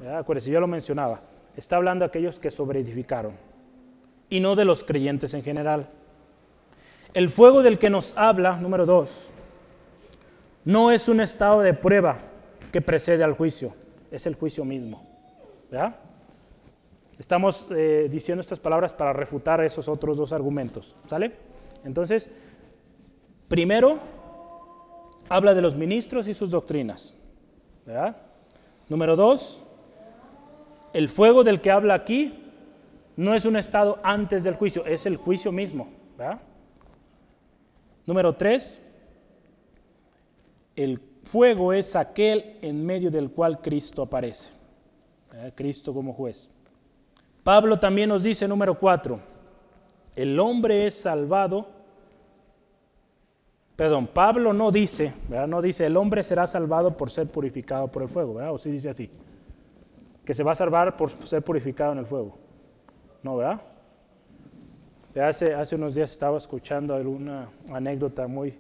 Acuérdense, yo lo mencionaba. Está hablando de aquellos que sobreedificaron y no de los creyentes en general. El fuego del que nos habla, número dos, no es un estado de prueba que precede al juicio, es el juicio mismo. Estamos eh, diciendo estas palabras para refutar esos otros dos argumentos. ¿Sale? Entonces, primero, habla de los ministros y sus doctrinas. Número dos, el fuego del que habla aquí no es un estado antes del juicio, es el juicio mismo. Número tres, el fuego es aquel en medio del cual Cristo aparece. Cristo como juez. Pablo también nos dice, número cuatro, el hombre es salvado. Perdón, Pablo no dice, no dice, el hombre será salvado por ser purificado por el fuego, ¿verdad? O sí dice así, que se va a salvar por ser purificado en el fuego. No, ¿verdad? Hace, hace unos días estaba escuchando alguna anécdota muy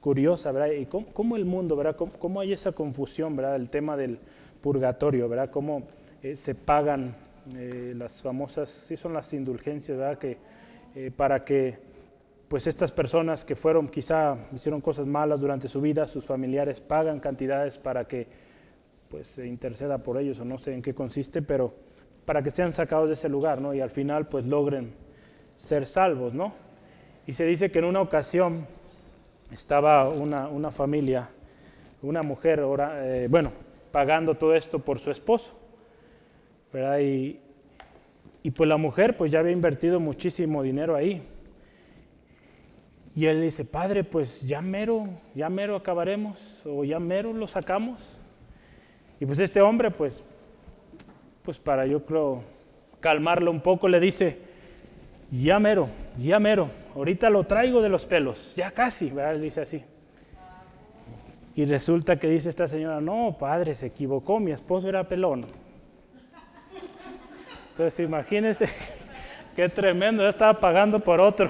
curiosa, ¿verdad? Y cómo, el mundo, ¿verdad? Cómo, hay esa confusión, ¿verdad? El tema del purgatorio, ¿verdad? Cómo eh, se pagan eh, las famosas, sí son las indulgencias, ¿verdad? Que, eh, para que pues estas personas que fueron, quizá hicieron cosas malas durante su vida, sus familiares pagan cantidades para que pues se interceda por ellos, o no sé en qué consiste, pero para que sean sacados de ese lugar, ¿no? Y al final pues logren ser salvos, ¿no? Y se dice que en una ocasión estaba una, familia, una mujer, eh, bueno, pagando todo esto por su esposo, ¿verdad? Y, y pues la mujer pues ya había invertido muchísimo dinero ahí. Y él dice, padre, pues ya mero, ya mero acabaremos, o ya mero lo sacamos. Y pues este hombre, pues, pues para yo creo calmarlo un poco, le dice, ya mero, ya mero, ahorita lo traigo de los pelos, ya casi, ¿verdad? dice así. Y resulta que dice esta señora, no, padre, se equivocó, mi esposo era pelón. Entonces imagínense (laughs) qué tremendo, ya estaba pagando por otro.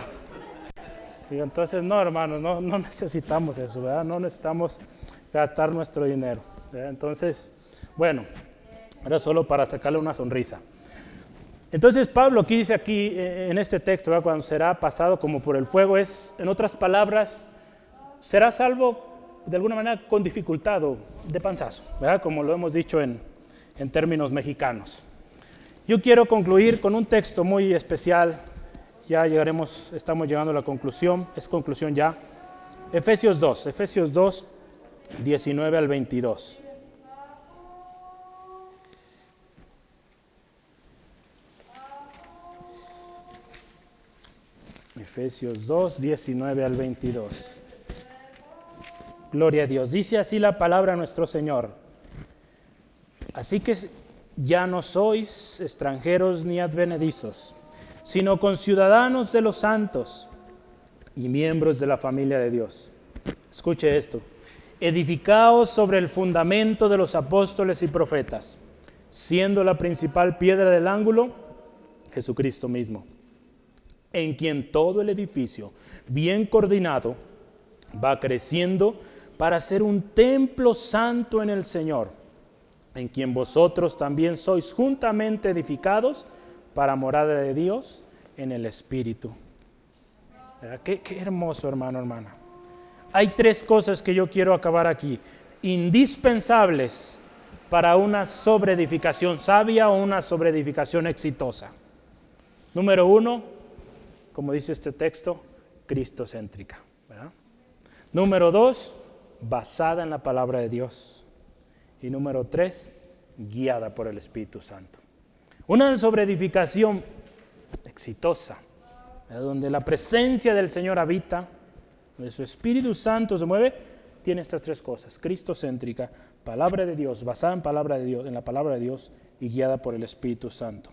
Y entonces, no, hermanos, no, no necesitamos eso, ¿verdad? No necesitamos gastar nuestro dinero. Entonces, bueno, era solo para sacarle una sonrisa. Entonces Pablo aquí dice aquí eh, en este texto, cuando será pasado como por el fuego, es, en otras palabras, será salvo de alguna manera con dificultad o de panzazo, ¿verdad? como lo hemos dicho en, en términos mexicanos. Yo quiero concluir con un texto muy especial, ya llegaremos, estamos llegando a la conclusión, es conclusión ya. Efesios 2, Efesios 2, 19 al 22. Efesios 2, 19 al 22. Gloria a Dios. Dice así la palabra nuestro Señor. Así que ya no sois extranjeros ni advenedizos, sino conciudadanos de los santos y miembros de la familia de Dios. Escuche esto. Edificaos sobre el fundamento de los apóstoles y profetas, siendo la principal piedra del ángulo Jesucristo mismo en quien todo el edificio, bien coordinado, va creciendo para ser un templo santo en el Señor, en quien vosotros también sois juntamente edificados para morada de Dios en el Espíritu. Qué, hermoso, hermano, hermana. Hay tres cosas que yo quiero acabar aquí, indispensables para una sobreedificación sabia o una sobreedificación exitosa. Número uno, como dice este texto, cristocéntrica. Número dos, basada en la palabra de Dios. Y número tres, guiada por el Espíritu Santo. Una sobreedificación exitosa, donde la presencia del Señor habita, donde su Espíritu Santo se mueve, tiene estas tres cosas: cristocéntrica, palabra de Dios, basada en palabra de Dios, en la palabra de Dios y guiada por el Espíritu Santo.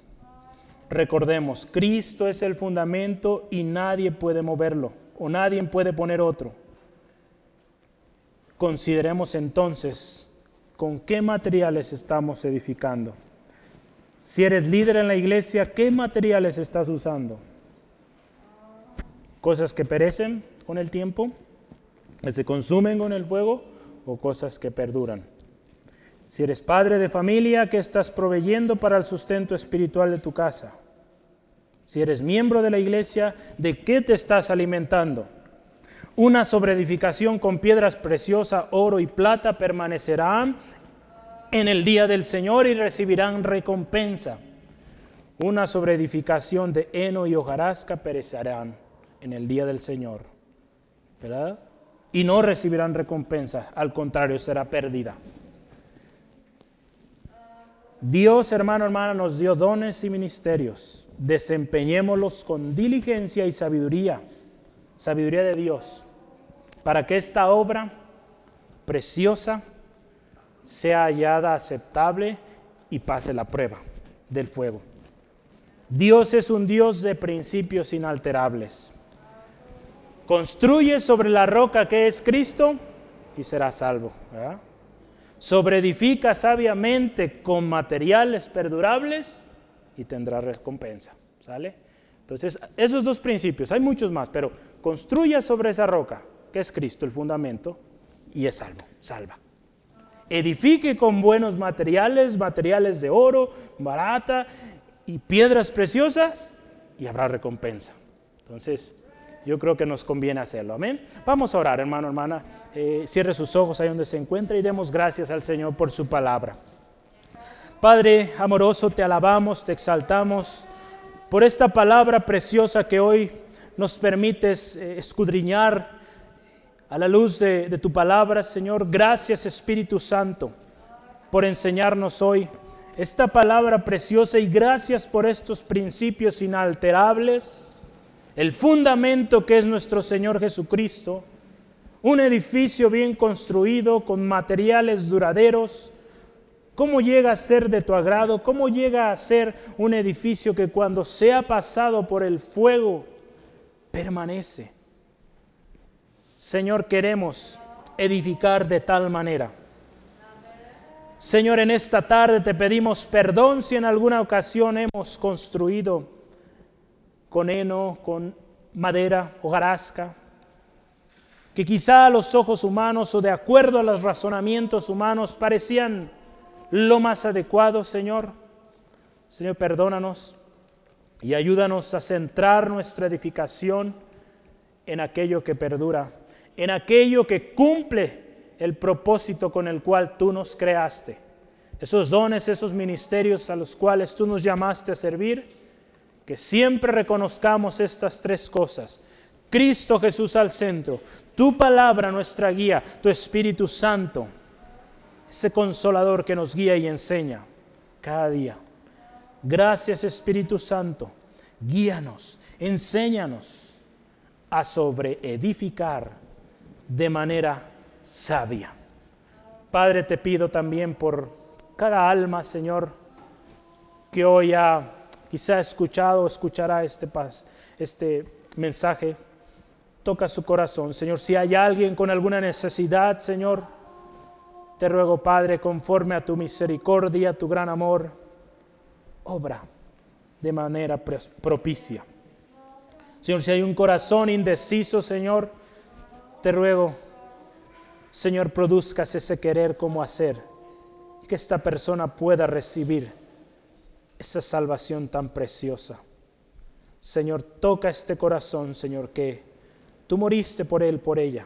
Recordemos, Cristo es el fundamento y nadie puede moverlo o nadie puede poner otro. Consideremos entonces con qué materiales estamos edificando. Si eres líder en la iglesia, ¿qué materiales estás usando? ¿Cosas que perecen con el tiempo? ¿Que se consumen con el fuego? ¿O cosas que perduran? Si eres padre de familia, ¿qué estás proveyendo para el sustento espiritual de tu casa? Si eres miembro de la iglesia, ¿de qué te estás alimentando? Una sobreedificación con piedras preciosas, oro y plata permanecerán en el día del Señor y recibirán recompensa. Una sobreedificación de heno y hojarasca perecerán en el día del Señor. ¿Verdad? Y no recibirán recompensa, al contrario, será perdida. Dios, hermano, hermana, nos dio dones y ministerios. Desempeñémoslos con diligencia y sabiduría, sabiduría de Dios, para que esta obra preciosa sea hallada aceptable y pase la prueba del fuego. Dios es un Dios de principios inalterables. Construye sobre la roca que es Cristo y será salvo. Sobreedifica sabiamente con materiales perdurables y tendrá recompensa. ¿Sale? Entonces, esos dos principios, hay muchos más, pero construya sobre esa roca, que es Cristo, el fundamento, y es salvo, salva. Edifique con buenos materiales, materiales de oro, barata y piedras preciosas, y habrá recompensa. Entonces, yo creo que nos conviene hacerlo. Amén. Vamos a orar, hermano, hermana. Eh, cierre sus ojos ahí donde se encuentra y demos gracias al Señor por su palabra. Padre amoroso, te alabamos, te exaltamos por esta palabra preciosa que hoy nos permites eh, escudriñar a la luz de, de tu palabra, Señor. Gracias Espíritu Santo por enseñarnos hoy esta palabra preciosa y gracias por estos principios inalterables el fundamento que es nuestro Señor Jesucristo, un edificio bien construido con materiales duraderos, ¿cómo llega a ser de tu agrado? ¿Cómo llega a ser un edificio que cuando sea pasado por el fuego permanece? Señor, queremos edificar de tal manera. Señor, en esta tarde te pedimos perdón si en alguna ocasión hemos construido con heno, con madera, hojarasca, que quizá a los ojos humanos o de acuerdo a los razonamientos humanos parecían lo más adecuado, Señor. Señor, perdónanos y ayúdanos a centrar nuestra edificación en aquello que perdura, en aquello que cumple el propósito con el cual tú nos creaste. Esos dones, esos ministerios a los cuales tú nos llamaste a servir que siempre reconozcamos estas tres cosas. Cristo Jesús al centro, tu palabra nuestra guía, tu Espíritu Santo, ese consolador que nos guía y enseña cada día. Gracias Espíritu Santo, guíanos, enséñanos a sobreedificar de manera sabia. Padre, te pido también por cada alma, Señor, que hoy ha quizá ha escuchado o escuchará este, este mensaje, toca su corazón. Señor, si hay alguien con alguna necesidad, Señor, te ruego, Padre, conforme a tu misericordia, tu gran amor, obra de manera propicia. Señor, si hay un corazón indeciso, Señor, te ruego, Señor, produzcas ese querer como hacer y que esta persona pueda recibir esa salvación tan preciosa. Señor, toca este corazón, Señor, que tú moriste por él, por ella,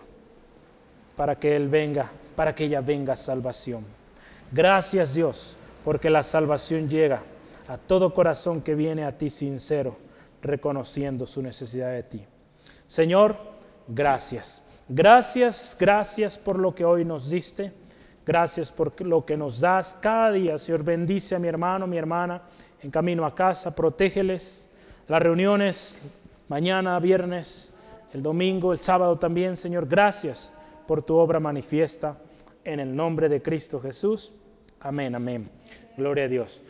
para que él venga, para que ella venga a salvación. Gracias Dios, porque la salvación llega a todo corazón que viene a ti sincero, reconociendo su necesidad de ti. Señor, gracias. Gracias, gracias por lo que hoy nos diste. Gracias por lo que nos das cada día. Señor, bendice a mi hermano, mi hermana en camino a casa, protégeles. Las reuniones mañana, viernes, el domingo, el sábado también, Señor, gracias por tu obra manifiesta en el nombre de Cristo Jesús. Amén, amén. Gloria a Dios.